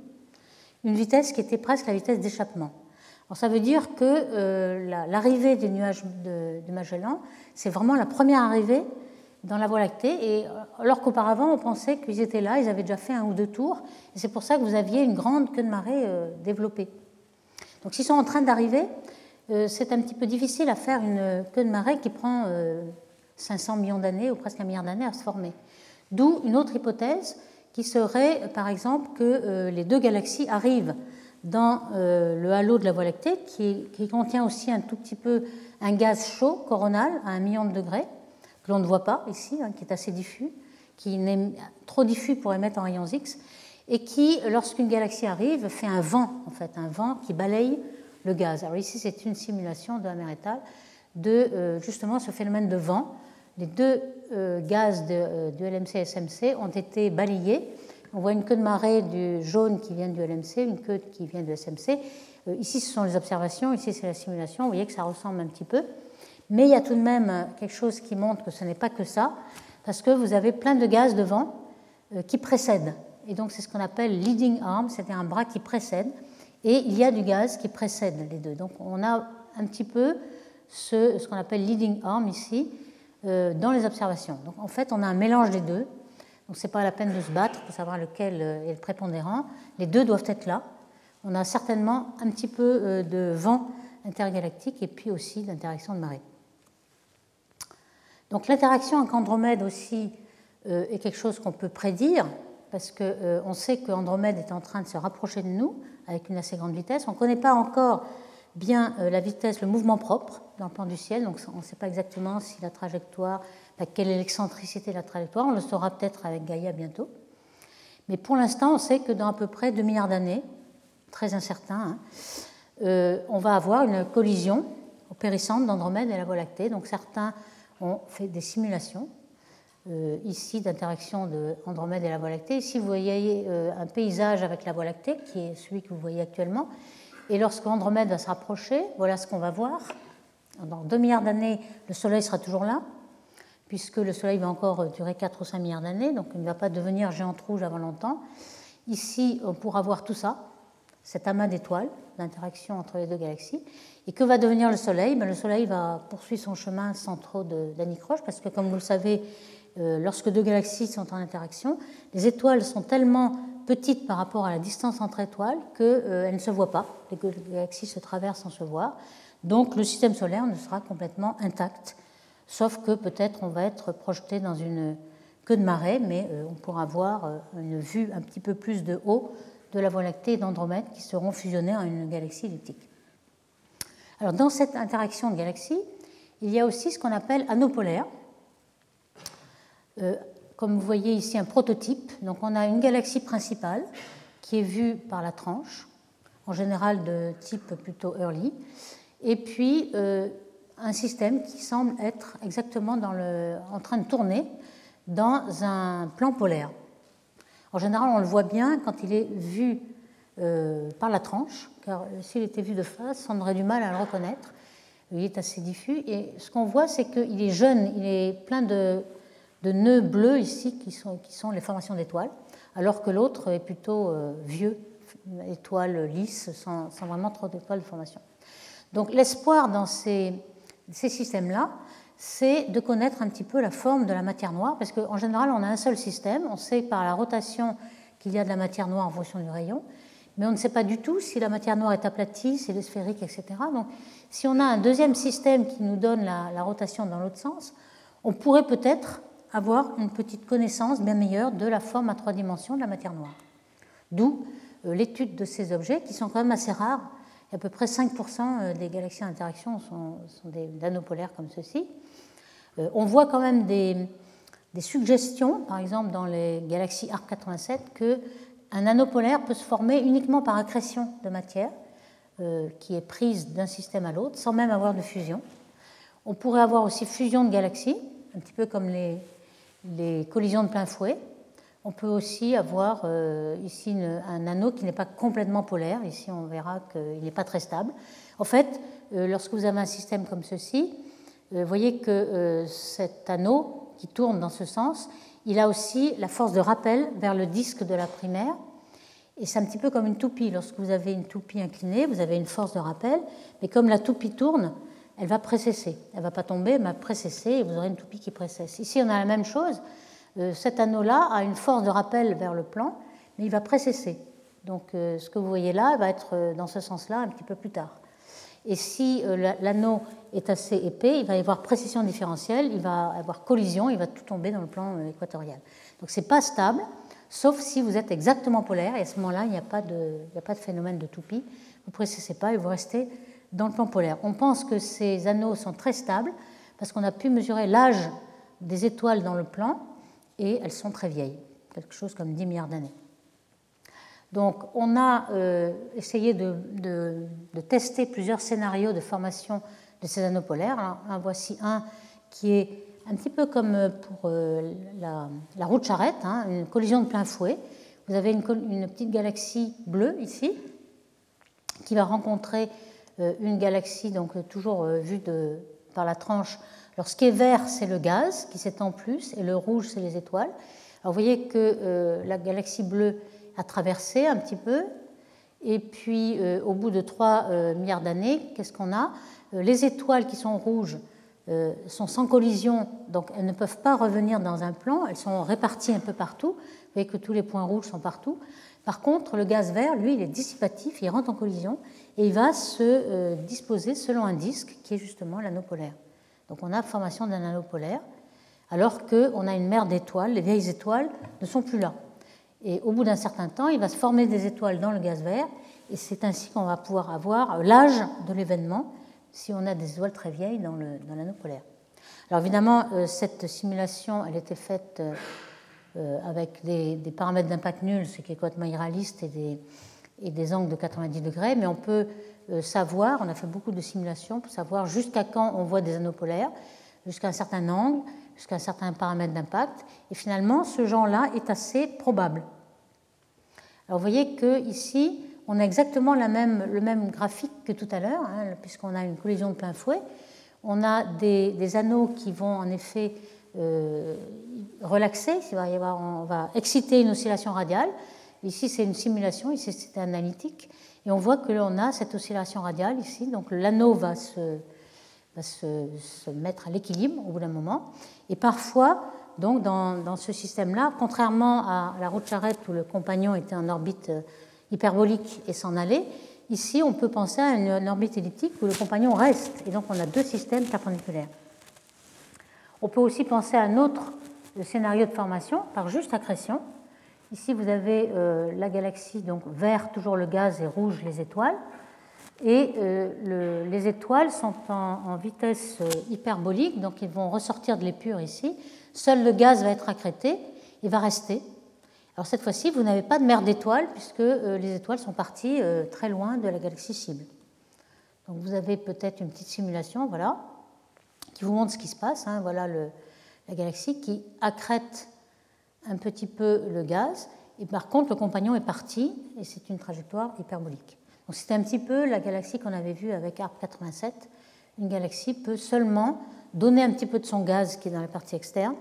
une vitesse qui était presque la vitesse d'échappement. Alors ça veut dire que euh, l'arrivée des nuages de, Magellan, c'est vraiment la première arrivée dans la Voie lactée, et euh, alors qu'auparavant on pensait qu'ils étaient là, ils avaient déjà fait un ou deux tours, et c'est pour ça que vous aviez une grande queue de marée euh, développée. Donc s'ils sont en train d'arriver, c'est un petit peu difficile à faire une queue de marée qui prend 500 millions d'années ou presque un milliard d'années à se former. D'où une autre hypothèse qui serait, par exemple, que euh, les deux galaxies arrivent dans euh, le halo de la Voie lactée, qui, contient aussi un tout petit peu un gaz chaud coronal à un million de degrés, que l'on ne voit pas ici, hein, qui est assez diffus, qui n'est trop diffus pour émettre en rayons X, et qui, lorsqu'une galaxie arrive, fait un vent, en fait, un vent qui balaye le gaz. Alors ici, c'est une simulation de étale de euh, justement ce phénomène de vent les deux euh, gaz de, euh, du LMC et SMC ont été balayés. On voit une queue de marée du jaune qui vient du LMC, une queue qui vient du SMC. ici, ce sont les observations, ici, c'est la simulation. Vous voyez que ça ressemble un petit peu. Mais il y a tout de même quelque chose qui montre que ce n'est pas que ça, parce que vous avez plein de gaz devant qui précèdent. Et donc, c'est ce qu'on appelle leading arm, c'est un bras qui précède. Et il y a du gaz qui précède les deux. Donc, on a un petit peu ce, qu'on appelle leading arm ici euh, dans les observations. Donc en fait, on a un mélange des deux. Donc ce n'est pas la peine de se battre pour savoir lequel euh, est le prépondérant. Les deux doivent être là. On a certainement un petit peu euh, de vent intergalactique et puis aussi d'interaction de marée. Donc l'interaction avec Andromède aussi est quelque chose qu'on peut prédire parce qu'on sait qu'Andromède est en train de se rapprocher de nous avec une assez grande vitesse. On ne connaît pas encore bien euh, la vitesse, le mouvement propre dans le plan du ciel. Donc on ne sait pas exactement si la trajectoire, bah, quelle est l'excentricité de la trajectoire. On le saura peut-être avec Gaïa bientôt. Mais pour l'instant, on sait que dans à peu près 2 milliards d'années, très incertain, hein, euh, on va avoir une collision au péricentre d'Andromède et la Voie lactée. Donc certains ont fait des simulations euh, ici d'interaction d'Andromède et la Voie lactée. Ici, vous voyez un paysage avec la Voie lactée, qui est celui que vous voyez actuellement. Et lorsque Andromède va se rapprocher, voilà ce qu'on va voir. Dans 2 milliards d'années, le Soleil sera toujours là, puisque le Soleil va encore durer 4 ou 5 milliards d'années, donc il ne va pas devenir géant rouge avant longtemps. Ici, on pourra voir tout ça, cet amas d'étoiles, l'interaction entre les deux galaxies. Et que va devenir le Soleil? Ben, Le Soleil va poursuivre son chemin sans trop d'anicroche, parce que comme vous le savez, euh, lorsque deux galaxies sont en interaction, les étoiles sont tellement petites par rapport à la distance entre étoiles qu'elles euh, ne se voient pas. Les galaxies se traversent sans se voir. Donc le système solaire ne sera complètement intact, sauf que peut-être on va être projeté dans une queue de marée, mais euh, on pourra voir euh, une vue un petit peu plus de haut de la Voie lactée et d'Andromède qui seront fusionnés en une galaxie elliptique. Alors dans cette interaction de galaxies, il y a aussi ce qu'on appelle anneaux polaires comme vous voyez ici un prototype. Donc on a une galaxie principale qui est vue par la tranche, en général de type plutôt early, et puis euh, un système qui semble être exactement en train de tourner dans un plan polaire. En général, on le voit bien quand il est vu euh, par la tranche, car s'il était vu de face, on aurait du mal à le reconnaître. Il est assez diffus. Et ce qu'on voit, c'est qu'il est jeune, il est plein de de nœuds bleus ici qui sont, qui sont les formations d'étoiles, alors que l'autre est plutôt euh, vieux, étoile lisse, sans, vraiment trop d'étoiles de formation. Donc l'espoir dans ces, ces systèmes-là, c'est de connaître un petit peu la forme de la matière noire, parce qu'en général, on a un seul système, on sait par la rotation qu'il y a de la matière noire en fonction du rayon, mais on ne sait pas du tout si la matière noire est aplatie, si elle est sphérique, etc. Donc si on a un deuxième système qui nous donne la, la rotation dans l'autre sens, on pourrait peut-être avoir une petite connaissance bien meilleure de la forme à trois dimensions de la matière noire. D'où euh, l'étude de ces objets qui sont quand même assez rares. à peu près 5% euh, des galaxies d'interaction sont, sont, des nanopolaires comme ceci. Euh, on voit quand même des, suggestions, par exemple dans les galaxies ARC 87, qu'un nanopolaire peut se former uniquement par accrétion de matière qui est prise d'un système à l'autre, sans même avoir de fusion. On pourrait avoir aussi fusion de galaxies, un petit peu comme les, les collisions de plein fouet. On peut aussi avoir euh, ici un anneau qui n'est pas complètement polaire. Ici, on verra qu'il n'est pas très stable. En fait, euh, lorsque vous avez un système comme ceci, euh, vous voyez que cet anneau qui tourne dans ce sens, il a aussi la force de rappel vers le disque de la primaire. Et c'est un petit peu comme une toupie. Lorsque vous avez une toupie inclinée, vous avez une force de rappel. Mais comme la toupie tourne, elle va précesser. Elle va pas tomber, elle va précesser et vous aurez une toupie qui précesse. Ici, on a la même chose. Euh, cet anneau-là a une force de rappel vers le plan, mais il va précesser. Donc euh, ce que vous voyez là va être euh, dans ce sens-là un petit peu plus tard. Et si l'anneau est assez épais, il va y avoir précession différentielle, il va y avoir collision, il va tout tomber dans le plan équatorial. Donc ce n'est pas stable, sauf si vous êtes exactement polaire, et à ce moment-là, il n'y a, a pas de phénomène de toupie. Vous ne précessez pas et vous restez dans le plan polaire. On pense que ces anneaux sont très stables parce qu'on a pu mesurer l'âge des étoiles dans le plan et elles sont très vieilles, quelque chose comme 10 milliards d'années. Donc on a euh, essayé de, tester plusieurs scénarios de formation de ces anneaux polaires. voici un qui est un petit peu comme pour euh, la, roue de charrette, hein, une collision de plein fouet. Vous avez une petite galaxie bleue ici, qui va rencontrer une galaxie, donc toujours vue par la tranche. Alors ce qui est vert, c'est le gaz qui s'étend plus, et le rouge, c'est les étoiles. Alors vous voyez que la galaxie bleue a traversé un petit peu, et puis au bout de 3 milliards d'années, qu'est-ce qu'on a? Les étoiles qui sont rouges euh, sont sans collision, donc elles ne peuvent pas revenir dans un plan, elles sont réparties un peu partout. Vous voyez que tous les points rouges sont partout. Par contre, le gaz vert, lui, il est dissipatif, il rentre en collision et il va se euh, disposer selon un disque qui est justement l'anneau polaire. Donc on a formation d'un anneau polaire, alors qu'on a une mer d'étoiles, les vieilles étoiles ne sont plus là. Et au bout d'un certain temps, il va se former des étoiles dans le gaz vert, et c'est ainsi qu'on va pouvoir avoir l'âge de l'événement si on a des étoiles très vieilles dans l'anneau polaire. Alors évidemment, euh, cette simulation, elle était faite euh, avec des, paramètres d'impact nuls, ce qui est complètement irréaliste, et des, et des angles de 90 degrés, mais on peut savoir, on a fait beaucoup de simulations pour savoir jusqu'à quand on voit des anneaux polaires, jusqu'à un certain angle, jusqu'à un certain paramètre d'impact, et finalement, ce genre-là est assez probable. Alors vous voyez que ici, on a exactement le même graphique que tout à l'heure, hein, puisqu'on a une collision de plein fouet. On a des, anneaux qui vont en effet euh, relaxer, on va exciter une oscillation radiale. Ici, c'est une simulation, ici, c'est analytique. Et on voit que l'on a cette oscillation radiale ici. Donc l'anneau va, se, mettre à l'équilibre au bout d'un moment. Et parfois, donc, dans, ce système-là, contrairement à la route charrette où le compagnon était en orbite euh, hyperbolique et s'en aller. Ici, on peut penser à une orbite elliptique où le compagnon reste, et donc on a deux systèmes perpendiculaires. On peut aussi penser à un autre scénario de formation par juste accrétion. Ici, vous avez euh, la galaxie, donc vert, toujours le gaz, et rouge, les étoiles. Et euh, les étoiles sont en, vitesse euh, hyperbolique, donc ils vont ressortir de l'épure ici. Seul le gaz va être accrété et va rester. Alors cette fois-ci, vous n'avez pas de mer d'étoiles puisque les étoiles sont parties très loin de la galaxie cible. Donc vous avez peut-être une petite simulation, voilà, qui vous montre ce qui se passe. Hein. voilà la galaxie qui accrète un petit peu le gaz. Et par contre, le compagnon est parti et c'est une trajectoire hyperbolique. Donc c'était un petit peu la galaxie qu'on avait vue avec ARP 87. Une galaxie peut seulement donner un petit peu de son gaz qui est dans la partie externe,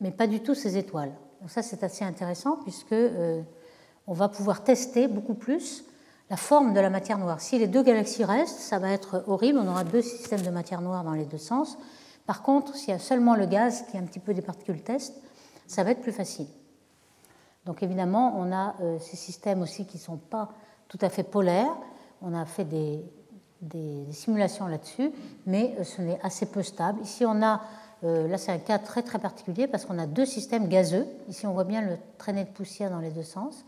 mais pas du tout ses étoiles. Donc ça, c'est assez intéressant puisque euh, on va pouvoir tester beaucoup plus la forme de la matière noire. Si les deux galaxies restent, ça va être horrible. On aura deux systèmes de matière noire dans les deux sens. Par contre, s'il y a seulement le gaz qui est un petit peu des particules test, ça va être plus facile. Donc évidemment, on a euh, ces systèmes aussi qui ne sont pas tout à fait polaires. On a fait des, simulations là-dessus, mais euh, ce n'est assez peu stable. Ici, on a euh, là, c'est un cas très très particulier parce qu'on a deux systèmes gazeux. Ici, on voit bien le traîner de poussière dans les deux sens.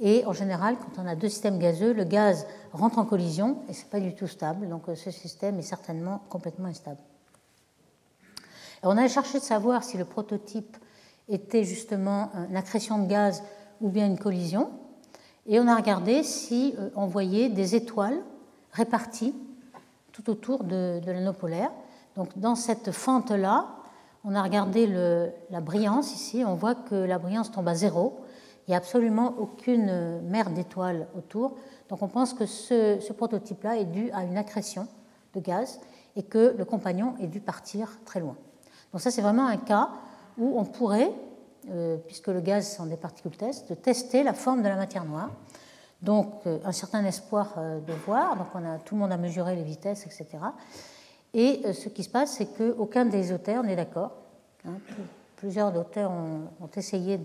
Et en général, quand on a deux systèmes gazeux, le gaz rentre en collision et ce n'est pas du tout stable. Donc ce système est certainement complètement instable. on a cherché de savoir si le prototype était justement une accrétion de gaz ou bien une collision. Et on a regardé si euh, on voyait des étoiles réparties tout autour de, de l'anneau polaire. Donc dans cette fente-là, on a regardé la brillance ici, on voit que la brillance tombe à zéro. Il n'y a absolument aucune mer d'étoiles autour. Donc on pense que ce, prototype-là est dû à une accrétion de gaz et que le compagnon est dû partir très loin. Donc ça c'est vraiment un cas où on pourrait, euh, puisque le gaz sont des particules test, de tester la forme de la matière noire. Donc euh, un certain espoir euh, de voir, donc on a, tout le monde a mesuré les vitesses, etc. Et ce qui se passe, c'est qu'aucun des auteurs n'est d'accord. Hein. plusieurs auteurs ont, essayé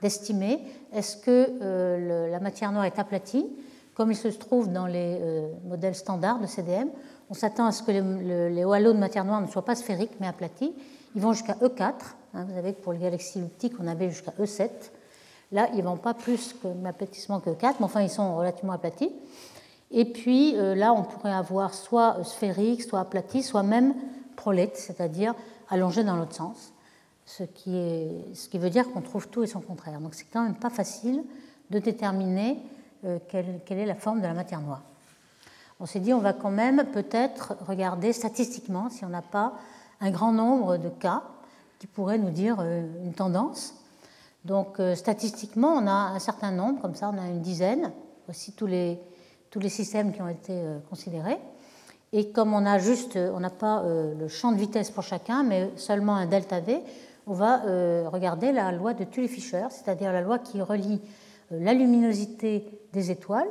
d'estimer est-ce que la matière noire est aplatie, comme il se trouve dans les modèles standards de CDM. On s'attend à ce que les, halos de matière noire ne soient pas sphériques, mais aplatis. Ils vont jusqu'à E4. Hein. vous savez que pour les galaxies elliptiques, on avait jusqu'à E7. Là, ils ne vont pas plus que aplatissement que 4, mais enfin, ils sont relativement aplatis. Et puis euh, là, on pourrait avoir soit sphérique, soit aplati, soit même prolette, c'est-à-dire allongé dans l'autre sens, ce qui, est, ce qui veut dire qu'on trouve tout et son contraire. Donc c'est quand même pas facile de déterminer euh, quelle, quelle, est la forme de la matière noire. On s'est dit on va quand même peut-être regarder statistiquement si on n'a pas un grand nombre de cas qui pourraient nous dire euh, une tendance. Donc statistiquement, on a un certain nombre, comme ça on a une dizaine. Voici tous les tous les systèmes qui ont été considérés. Et comme on a juste, on n'a pas le champ de vitesse pour chacun, mais seulement un delta V, on va regarder la loi de Tully-Fisher, c'est-à-dire la loi qui relie la luminosité des étoiles,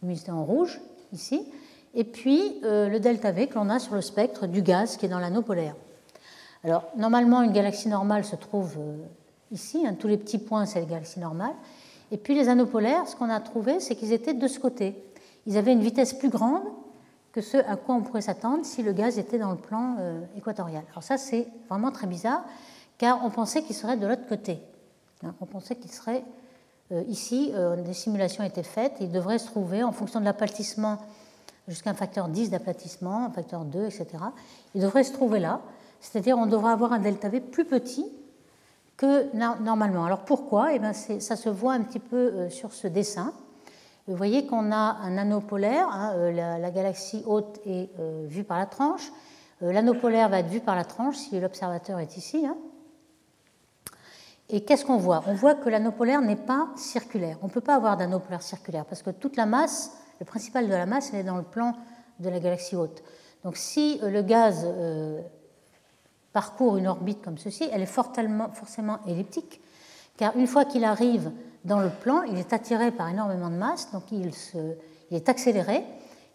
luminosité en rouge ici, et puis le delta V que l'on a sur le spectre du gaz qui est dans l'anneau polaire. Alors, normalement, une galaxie normale se trouve euh, ici. Hein, tous les petits points, c'est les galaxies normales. Et puis, les anneaux polaires, ce qu'on a trouvé, c'est qu'ils étaient de ce côté. Ils avaient une vitesse plus grande que ce à quoi on pourrait s'attendre si le gaz était dans le plan euh, équatorial. Alors, ça, c'est vraiment très bizarre, car on pensait qu'il serait de l'autre côté. Hein, on pensait qu'il serait euh, ici, des simulations étaient faites, il devrait se trouver, en fonction de l'aplatissement, jusqu'à un facteur 10 d'aplatissement, un facteur 2, etc. Il devrait se trouver là. C'est-à-dire on devrait avoir un delta V plus petit que normalement. Alors pourquoi? Eh bien, Ça se voit un petit peu euh, sur ce dessin. Vous voyez qu'on a un anneau polaire, hein, euh, la, galaxie haute est euh, vue par la tranche, l'anneau polaire va être vu par la tranche si l'observateur est ici. Hein. Et qu'est-ce qu'on voit? On voit que l'anneau polaire n'est pas circulaire. On ne peut pas avoir d'anneau polaire circulaire parce que toute la masse, le principal de la masse, elle est dans le plan de la galaxie haute. Donc si le gaz parcourt une orbite comme ceci, elle est forcément elliptique, car une fois qu'il arrive dans le plan, il est attiré par énormément de masse, donc il, est accéléré,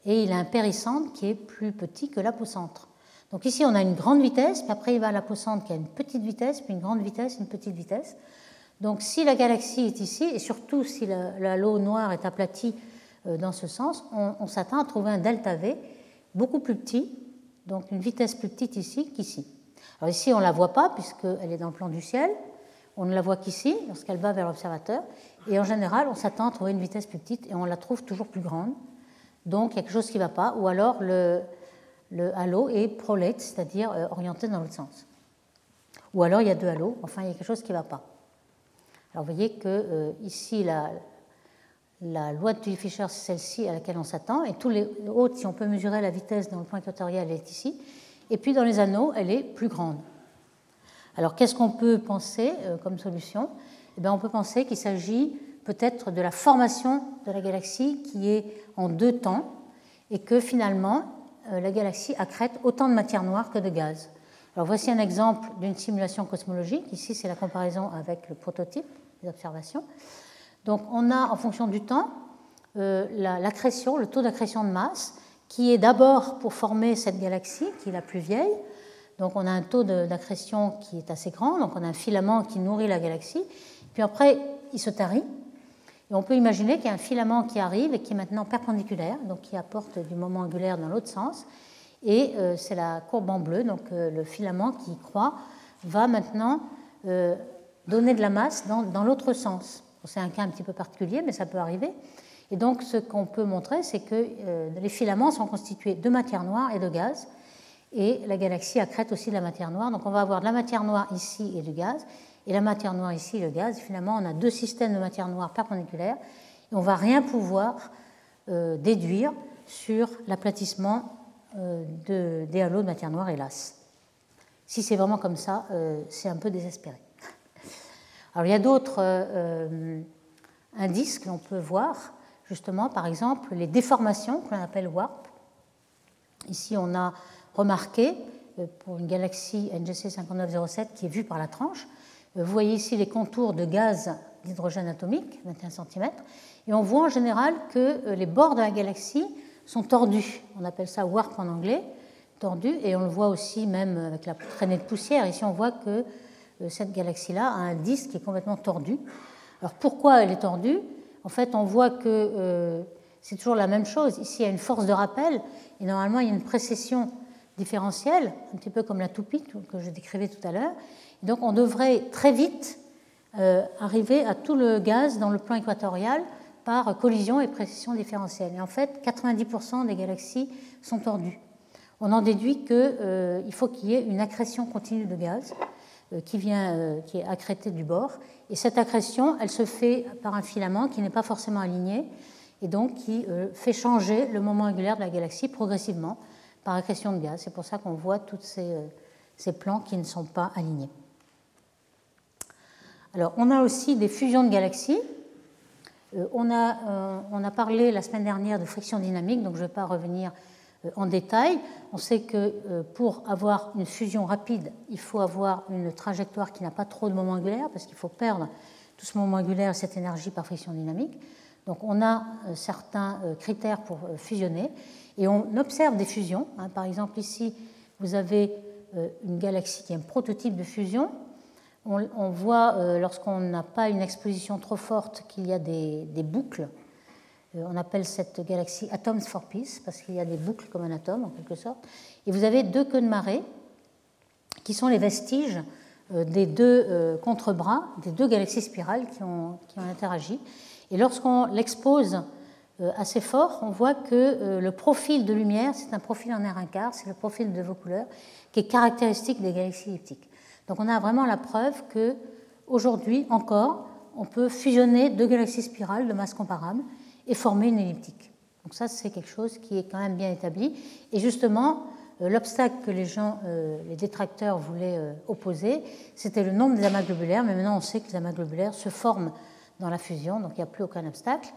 et il a un périssentre qui est plus petit que l'apocentre. Donc ici, on a une grande vitesse, puis après il va à l'apocentre qui a une petite vitesse, puis une grande vitesse, une petite vitesse. Donc si la galaxie est ici, et surtout si la, lot noire est aplatie euh, dans ce sens, on s'attend à trouver un delta V beaucoup plus petit, donc une vitesse plus petite ici qu'ici. Ici, on ne la voit pas puisqu'elle est dans le plan du ciel. On ne la voit qu'ici, lorsqu'elle va vers l'observateur. Et en général, on s'attend à trouver une vitesse plus petite et on la trouve toujours plus grande. Donc il y a quelque chose qui ne va pas. Ou alors le, halo est prolate, c'est-à-dire euh, orienté dans l'autre sens. Ou alors il y a deux halos. Enfin, il y a quelque chose qui ne va pas. Alors vous voyez que euh, ici, la, la loi de Tully-Fisher, c'est celle-ci à laquelle on s'attend. Et tous les autres, si on peut mesurer la vitesse dans le point équatorial, elle est ici. Et puis dans les anneaux, elle est plus grande. Alors qu'est-ce qu'on peut penser euh, comme solution? Eh bien, On peut penser qu'il s'agit peut-être de la formation de la galaxie qui est en deux temps et que finalement euh, la galaxie accrète autant de matière noire que de gaz. Alors voici un exemple d'une simulation cosmologique. Ici, c'est la comparaison avec le prototype des observations. Donc on a en fonction du temps euh, l'accrétion, le taux d'accrétion de masse qui est d'abord pour former cette galaxie, qui est la plus vieille. Donc on a un taux d'accrétion qui est assez grand, donc on a un filament qui nourrit la galaxie. Puis après, il se tarit. Et on peut imaginer qu'il y a un filament qui arrive et qui est maintenant perpendiculaire, donc qui apporte du moment angulaire dans l'autre sens. Et euh, c'est la courbe en bleu, donc euh, le filament qui croît va maintenant euh, donner de la masse dans, dans l'autre sens. C'est un cas un petit peu particulier, mais ça peut arriver. Et donc, ce qu'on peut montrer, c'est que euh, les filaments sont constitués de matière noire et de gaz. Et la galaxie accrète aussi de la matière noire. Donc, on va avoir de la matière noire ici et du gaz. Et la matière noire ici et le gaz. finalement, on a deux systèmes de matière noire perpendiculaires. Et on ne va rien pouvoir euh, déduire sur l'aplatissement euh, de, des halos de matière noire, hélas. Si c'est vraiment comme ça, c'est un peu désespéré. Alors, il y a d'autres indices que l'on peut voir justement, par exemple, les déformations qu'on appelle warp. Ici, on a remarqué, euh, pour une galaxie NGC 5907 qui est vue par la tranche, euh, vous voyez ici les contours de gaz d'hydrogène atomique, 21 cm, et on voit en général que euh, les bords de la galaxie sont tordus. On appelle ça warp en anglais, tordu, et on le voit aussi même avec la traînée de poussière. Ici, on voit que cette galaxie-là a un disque qui est complètement tordu. Alors pourquoi elle est tordue? En fait, on voit que euh, c'est toujours la même chose. Ici, il y a une force de rappel, et normalement, il y a une précession différentielle, un petit peu comme la toupie que je décrivais tout à l'heure. Donc, on devrait très vite euh, arriver à tout le gaz dans le plan équatorial par collision et précession différentielle. Et en fait, 90% des galaxies sont tordues. On en déduit qu'il euh, faut qu'il y ait une accrétion continue de gaz qui, vient, qui est accrétée du bord et cette accrétion, elle se fait par un filament qui n'est pas forcément aligné et donc qui euh, fait changer le moment angulaire de la galaxie progressivement par accrétion de gaz. C'est pour ça qu'on voit tous ces, euh, ces, plans qui ne sont pas alignés. Alors, on a aussi des fusions de galaxies. on, a, on a parlé la semaine dernière de friction dynamique, donc je ne vais pas revenir en détail. On sait que pour avoir une fusion rapide, il faut avoir une trajectoire qui n'a pas trop de moment angulaire, parce qu'il faut perdre tout ce moment angulaire et cette énergie par friction dynamique. Donc on a certains critères pour fusionner et on observe des fusions. Hein. Par exemple, ici, vous avez une galaxie qui est un prototype de fusion on, voit, euh, lorsqu'on n'a pas une exposition trop forte, qu'il y a des, boucles. Euh, on appelle cette galaxie Atoms for Peace, parce qu'il y a des boucles comme un atome, en quelque sorte. Et vous avez deux queues de marée, qui sont les vestiges euh, des deux contrebras, des deux galaxies spirales qui ont, qui ont interagi. Et lorsqu'on l'expose assez fort, on voit que le profil de lumière, c'est un profil en R1 quart, c'est le profil de vos couleurs, qui est caractéristique des galaxies elliptiques. Donc on a vraiment la preuve que aujourd'hui encore, on peut fusionner deux galaxies spirales de masse comparable et former une elliptique. Donc ça, c'est quelque chose qui est quand même bien établi. Et justement, euh, l'obstacle que les gens, euh, les détracteurs voulaient euh, opposer, c'était le nombre des amas globulaires. Mais maintenant, on sait que les amas globulaires se forment dans la fusion, donc il n'y a plus aucun obstacle.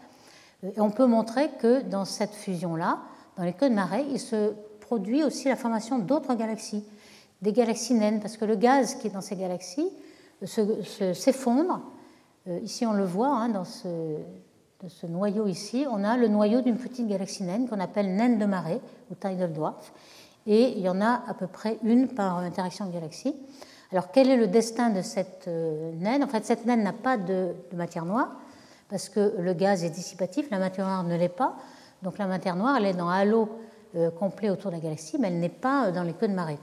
Et on peut montrer que dans cette fusion-là, dans les queues de marée, il se produit aussi la formation d'autres galaxies des galaxies naines, parce que le gaz qui est dans ces galaxies s'effondre. Euh, ici, on le voit, hein, dans ce, ce, noyau ici, on a le noyau d'une petite galaxie naine qu'on appelle naine de marée, ou tidal dwarf, et il y en a à peu près une par interaction de galaxies. Alors, quel est le destin de cette euh, naine? En fait, cette naine n'a pas de, matière noire, parce que le gaz est dissipatif, la matière noire ne l'est pas. Donc, la matière noire, elle est dans halo complet autour de la galaxie, mais elle n'est pas dans les queues de marée.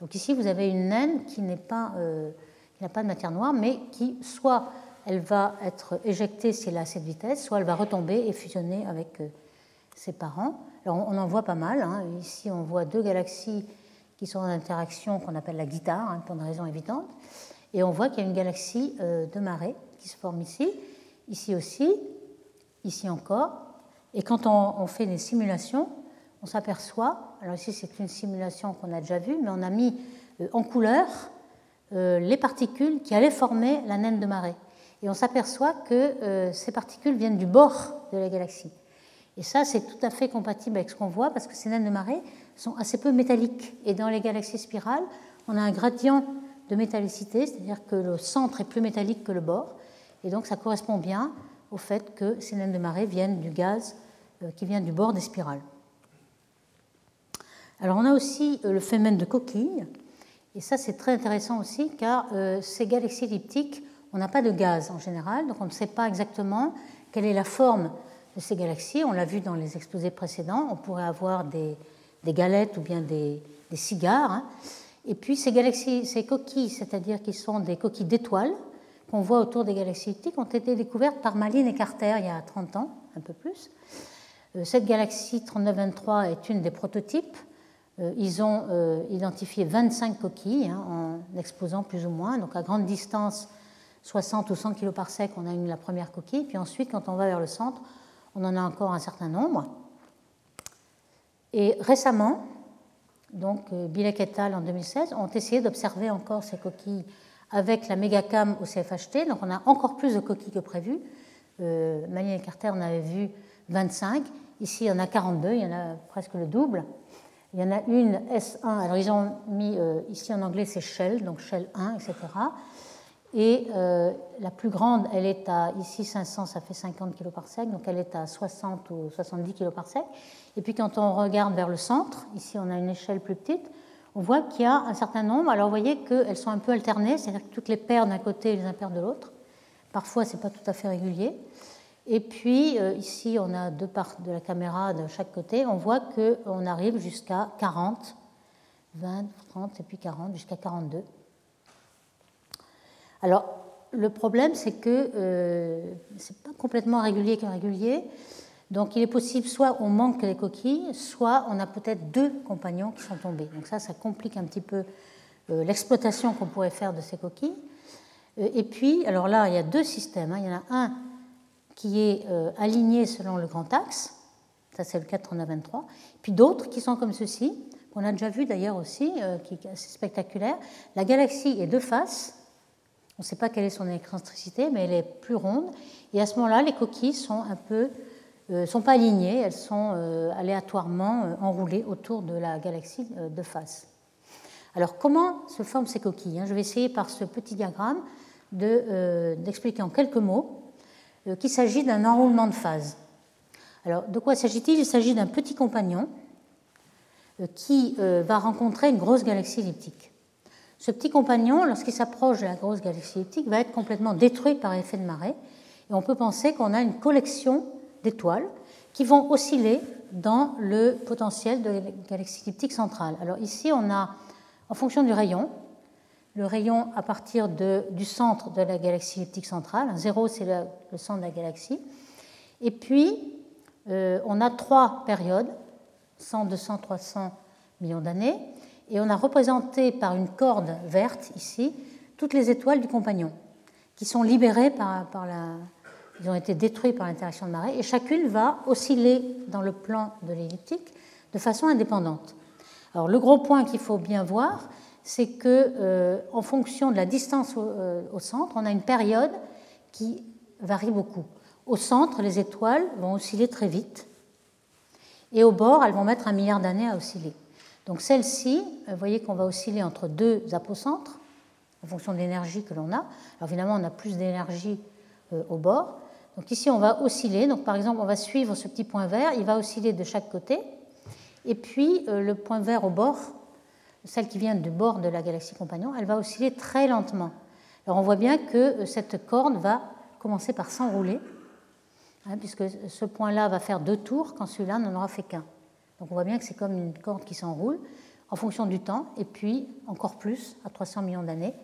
Donc ici, vous avez une naine qui euh, n'a pas de matière noire, mais qui soit elle va être éjectée si elle a cette vitesse, soit elle va retomber et fusionner avec euh, ses parents. Alors on en voit pas mal. Hein. Ici, on voit deux galaxies qui sont en interaction qu'on appelle la guitare, hein, pour une raison évidente. Et on voit qu'il y a une galaxie euh, de marée qui se forme ici, ici aussi, ici encore. Et quand on fait des simulations, on s'aperçoit, alors ici c'est une simulation qu'on a déjà vue, mais on a mis euh, en couleur les particules qui allaient former la naine de marée. Et on s'aperçoit que euh, ces particules viennent du bord de la galaxie. Et ça, c'est tout à fait compatible avec ce qu'on voit parce que ces naines de marée sont assez peu métalliques. Et dans les galaxies spirales, on a un gradient de métallicité, c'est-à-dire que le centre est plus métallique que le bord. Et donc ça correspond bien au fait que ces naines de marée viennent du gaz qui vient du bord des spirales. Alors on a aussi euh, le phénomène de coquille, et ça c'est très intéressant aussi car euh, ces galaxies elliptiques, on n'a pas de gaz en général, donc on ne sait pas exactement quelle est la forme de ces galaxies. On l'a vu dans les exposés précédents, on pourrait avoir des, galettes ou bien des, cigares. Hein. Et puis ces galaxies, ces coquilles, c'est-à-dire qui sont des coquilles d'étoiles qu'on voit autour des galaxies elliptiques, ont été découvertes par Malin et Carter il y a 30 ans, un peu plus. Euh, cette galaxie 3923 est une des prototypes. Euh, ils ont euh, identifié 25 coquilles hein, en exposant plus ou moins. Donc à grande distance, 60 ou 100 kg par sec, on a une, la première coquille. Puis ensuite, quand on va vers le centre, on en a encore un certain nombre. Et récemment, donc euh, Bilek et al. en 2016 ont essayé d'observer encore ces coquilles avec la mégacam au CFHT. Donc on a encore plus de coquilles que prévu. Euh, et Carter en avait vu 25. Ici, il y en a 42, il y en a presque le double. Il y en a une S1, alors ils ont mis euh, ici en anglais c'est Shell, donc Shell 1, etc. Et euh, la plus grande, elle est à, ici 500, ça fait 50 kg par sec, donc elle est à 60 ou 70 kg par sec. Et puis quand on regarde vers le centre, ici on a une échelle plus petite, on voit qu'il y a un certain nombre. Alors vous voyez qu'elles sont un peu alternées, c'est-à-dire que toutes les paires d'un côté et les impaires de l'autre. Parfois, ce n'est pas tout à fait régulier. Et puis euh, ici, on a deux parts de la caméra de chaque côté. On voit qu'on arrive jusqu'à 40, 20, 30 et puis 40, jusqu'à 42. Alors, le problème, c'est que euh, ce n'est pas complètement régulier qu'irrégulier. Donc, il est possible, soit on manque les coquilles, soit on a peut-être deux compagnons qui sont tombés. Donc, ça, ça complique un petit peu euh, l'exploitation qu'on pourrait faire de ces coquilles. et puis, alors là, il y a deux systèmes. Hein. Il y en a un qui est euh, aligné selon le grand axe, ça c'est le 423, puis d'autres qui sont comme ceci, qu'on a déjà vu d'ailleurs aussi, euh, qui est assez spectaculaire. La galaxie est de face, On ne sait pas quelle est son excentricité, mais elle est plus ronde. Et à ce moment-là, les coquilles sont un peu, euh, sont pas alignées, elles sont euh, aléatoirement euh, enroulées autour de la galaxie de face. Alors, comment se forment ces coquilles hein? Je vais essayer par ce petit diagramme d'expliquer en quelques mots qu'il s'agit d'un enroulement de phase. Alors, de quoi s'agit-il? Il s'agit d'un petit compagnon qui va rencontrer une grosse galaxie elliptique. Ce petit compagnon, lorsqu'il s'approche de la grosse galaxie elliptique, va être complètement détruit par effet de marée. Et on peut penser qu'on a une collection d'étoiles qui vont osciller dans le potentiel de la galaxie elliptique centrale. Alors ici, on a, en fonction du rayon, le rayon à partir du centre de la galaxie elliptique centrale. Zéro, c'est le, centre de la galaxie. Et puis, euh, on a trois périodes, 100, 200, 300 millions d'années et on a représenté par une corde verte ici toutes les étoiles du compagnon qui sont libérées par, la. Ils ont été détruits par l'interaction de marée et chacune va osciller dans le plan de l'elliptique de façon indépendante. Alors le gros point qu'il faut bien voir, c'est que euh, en fonction de la distance euh, au, centre, on a une période qui varie beaucoup. Au centre, les étoiles vont osciller très vite et au bord, elles vont mettre un milliard d'années à osciller. Donc celle-ci, euh, vous voyez qu'on va osciller entre deux apocentres en fonction de l'énergie que l'on a. Alors évidemment, on a plus d'énergie euh, au bord. Donc ici, on va osciller. Donc par exemple, on va suivre ce petit point vert. Il va osciller de chaque côté. Et puis euh, le point vert au bord, celle qui vient du bord de la galaxie compagnon, elle va osciller très lentement. Alors on voit bien que cette corde va commencer par s'enrouler, hein, puisque ce point-là va faire deux tours quand celui-là n'en aura fait qu'un. Donc on voit bien que c'est comme une corde qui s'enroule en fonction du temps, et puis encore plus à 300 millions d'années.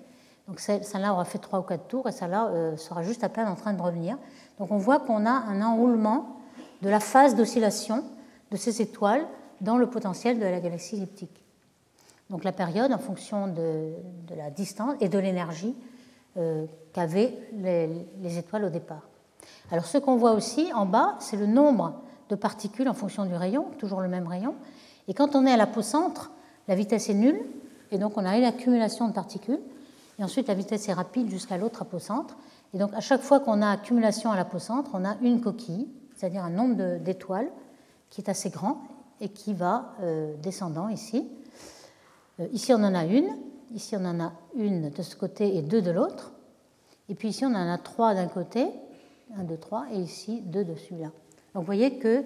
Donc celle-là aura fait trois ou quatre tours, et celle-là euh, sera juste à peine en train de revenir. Donc on voit qu'on a un enroulement de la phase d'oscillation de ces étoiles dans le potentiel de la galaxie elliptique. Donc la période en fonction de, la distance et de l'énergie euh, qu'avaient les, étoiles au départ. Alors ce qu'on voit aussi en bas, c'est le nombre de particules en fonction du rayon, toujours le même rayon. Et quand on est à l'apocentre, la vitesse est nulle, et donc on a une accumulation de particules, et ensuite la vitesse est rapide jusqu'à l'autre apocentre. Et donc à chaque fois qu'on a accumulation à l'apocentre, on a une coquille, c'est-à-dire un nombre d'étoiles qui est assez grand et qui va euh, descendant ici. Euh, ici on en a une, ici on en a une de ce côté et deux de l'autre. Et puis ici on en a trois d'un côté, un, deux, trois, et ici deux de celui-là. Donc vous voyez que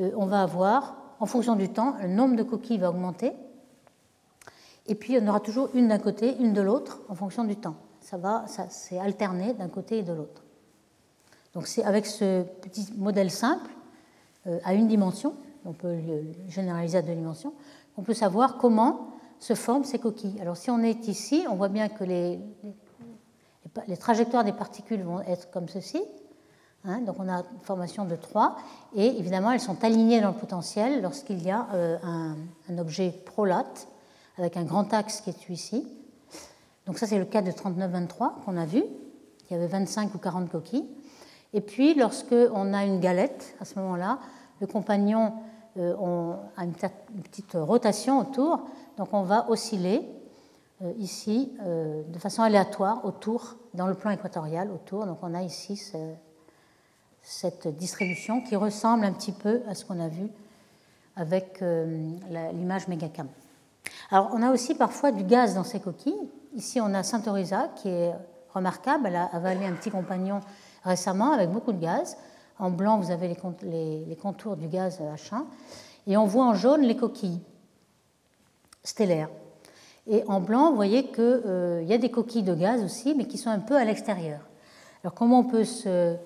euh, on va avoir, en fonction du temps, le nombre de coquilles va augmenter. Et puis on aura toujours une d'un côté, une de l'autre, en fonction du temps. Ça va, ça, c'est alterné d'un côté et de l'autre. Donc c'est avec ce petit modèle simple, euh, à une dimension, on peut le généraliser à deux dimensions, on peut savoir comment se forment ces coquilles. Alors si on est ici, on voit bien que les, les trajectoires des particules vont être comme ceci. Hein, donc on a une formation de 3 et évidemment elles sont alignées dans le potentiel lorsqu'il y a euh, un, objet prolate avec un grand axe qui est celui-ci. Donc ça c'est le cas de 39-23 qu'on a vu. Il y avait 25 ou 40 coquilles. Et puis lorsque on a une galette, à ce moment-là, le compagnon euh, a une, petite rotation autour, donc on va osciller euh, ici de façon aléatoire autour, dans le plan équatorial autour. Donc on a ici cette distribution qui ressemble un petit peu à ce qu'on a vu avec euh, l'image Megacam. Alors, on a aussi parfois du gaz dans ces coquilles. Ici, on a Saint Orisa qui est remarquable. Elle a avalé un petit compagnon récemment avec beaucoup de gaz. En blanc, vous avez les, contours du gaz H1. Et on voit en jaune les coquilles stellaires. Et en blanc, vous voyez qu'il euh, y a des coquilles de gaz aussi, mais qui sont un peu à l'extérieur. Alors, comment on peut se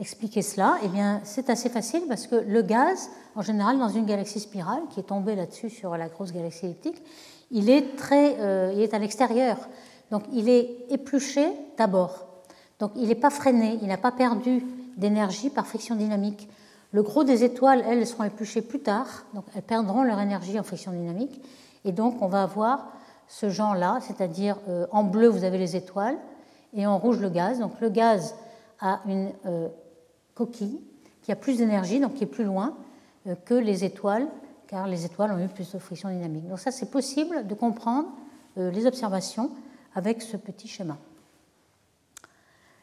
expliquer cela Eh bien, c'est assez facile parce que le gaz, en général, dans une galaxie spirale qui est tombée là-dessus sur la grosse galaxie elliptique, il est, très, euh, il est à l'extérieur. Donc, il est épluché d'abord. Donc, il n'est pas freiné, il n'a pas perdu d'énergie par friction dynamique. Le gros des étoiles, elles, seront épluchées plus tard, donc elles perdront leur énergie en friction dynamique. Et donc, on va avoir ce genre-là, c'est-à-dire euh, en bleu, vous avez les étoiles, et en rouge, le gaz. Donc, le gaz a une euh, qui a plus d'énergie, donc qui est plus loin euh, que les étoiles, car les étoiles ont eu plus de friction dynamique. Donc ça, c'est possible de comprendre euh, les observations avec ce petit schéma.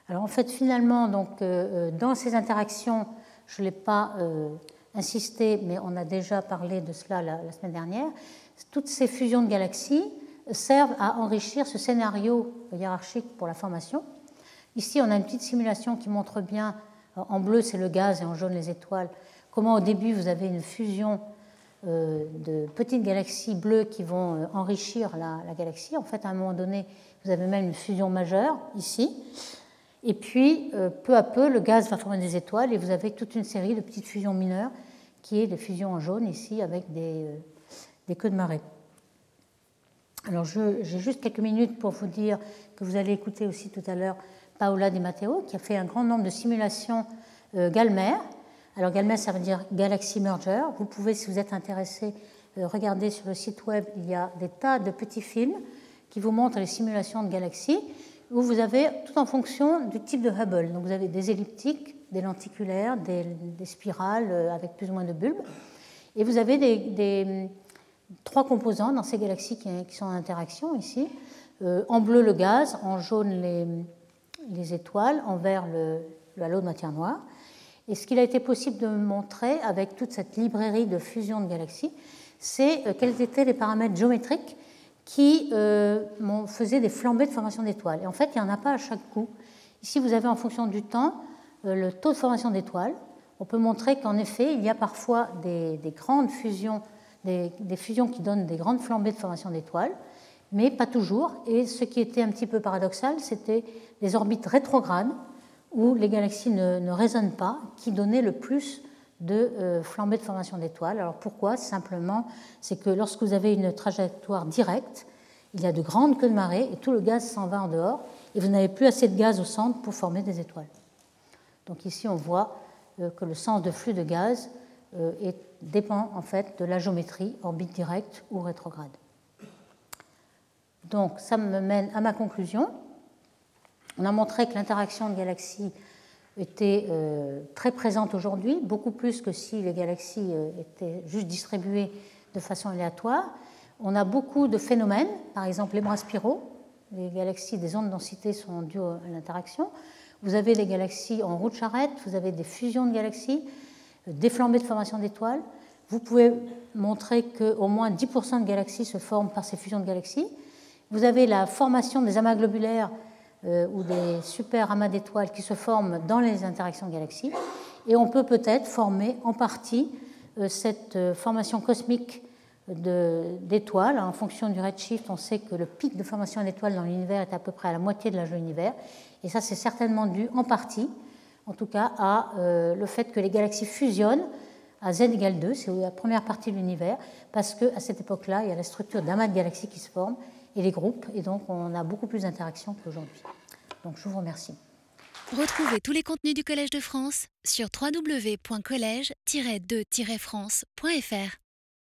Alors en fait, finalement, donc, dans ces interactions, je ne l'ai pas insisté, mais on a déjà parlé de cela la, semaine dernière, toutes ces fusions de galaxies servent à enrichir ce scénario hiérarchique pour la formation. Ici, on a une petite simulation qui montre bien, en bleu c'est le gaz et en jaune les étoiles, comment au début vous avez une fusion euh, de petites galaxies bleues qui vont euh, enrichir la, galaxie? En fait, à un moment donné, vous avez même une fusion majeure ici. Et puis, euh, peu à peu, le gaz va former des étoiles et vous avez toute une série de petites fusions mineures qui est de fusion en jaune ici avec des, euh, des queues de marée. Alors j'ai juste quelques minutes pour vous dire que vous allez écouter aussi tout à l'heure Paola Di Matteo qui a fait un grand nombre de simulations euh, Galmer. Alors Galmer ça veut dire Galaxy Merger. Vous pouvez si vous êtes intéressé euh, regarder sur le site web, il y a des tas de petits films qui vous montrent les simulations de galaxies où vous avez tout en fonction du type de Hubble. Donc vous avez des elliptiques, des lenticulaires, des, spirales euh, avec plus ou moins de bulbes. Et vous avez des, trois composants dans ces galaxies qui, sont en interaction ici. En bleu le gaz, en jaune les, étoiles, en vert le, halo de matière noire. Et ce qu'il a été possible de montrer avec toute cette librairie de fusion de galaxies, c'est euh, quels étaient les paramètres géométriques qui faisaient des flambées de formation d'étoiles. Et en fait, il n'y en a pas à chaque coup. Ici, vous avez en fonction du temps euh, le taux de formation d'étoiles, on peut montrer qu'en effet, il y a parfois des, grandes fusions, des, fusions qui donnent des grandes flambées de formation d'étoiles, mais pas toujours. Et ce qui était un petit peu paradoxal, c'était les orbites rétrogrades, où les galaxies ne, résonnent pas, qui donnaient le plus de euh, flambées de formation d'étoiles. Alors pourquoi? Simplement, c'est que lorsque vous avez une trajectoire directe, il y a de grandes queues de marée et tout le gaz s'en va en dehors, et vous n'avez plus assez de gaz au centre pour former des étoiles. Donc ici, on voit euh, que le sens de flux de gaz euh, dépend en fait de la géométrie orbite directe ou rétrograde. Donc ça me mène à ma conclusion. On a montré que l'interaction de galaxies était euh, très présente aujourd'hui, beaucoup plus que si les galaxies étaient juste distribuées de façon aléatoire. On a beaucoup de phénomènes, par exemple les bras spiraux. Les galaxies des ondes de densité sont dues à l'interaction. Vous avez des galaxies en roue de charrette, vous avez des fusions de galaxies, des flambées de formation d'étoiles. Vous pouvez montrer qu'au moins 10% de galaxies se forment par ces fusions de galaxies. Vous avez la formation des amas globulaires euh, ou des super amas d'étoiles qui se forment dans les interactions galaxies. Et on peut peut-être former en partie euh, cette euh, formation cosmique d'étoiles. En fonction du redshift, on sait que le pic de formation d'étoiles dans l'univers est à peu près à la moitié de l'âge de l'univers. Et ça, c'est certainement dû en partie, en tout cas, à le fait que les galaxies fusionnent à z égale 2, c'est la première partie de l'univers, parce qu'à cette époque-là, il y a la structure d'amas de galaxies qui se forment et les groupes, et donc on a beaucoup plus d'interactions qu'aujourd'hui. Donc je vous remercie. Retrouvez tous les contenus du Collège de France sur www.colège-2-france.fr.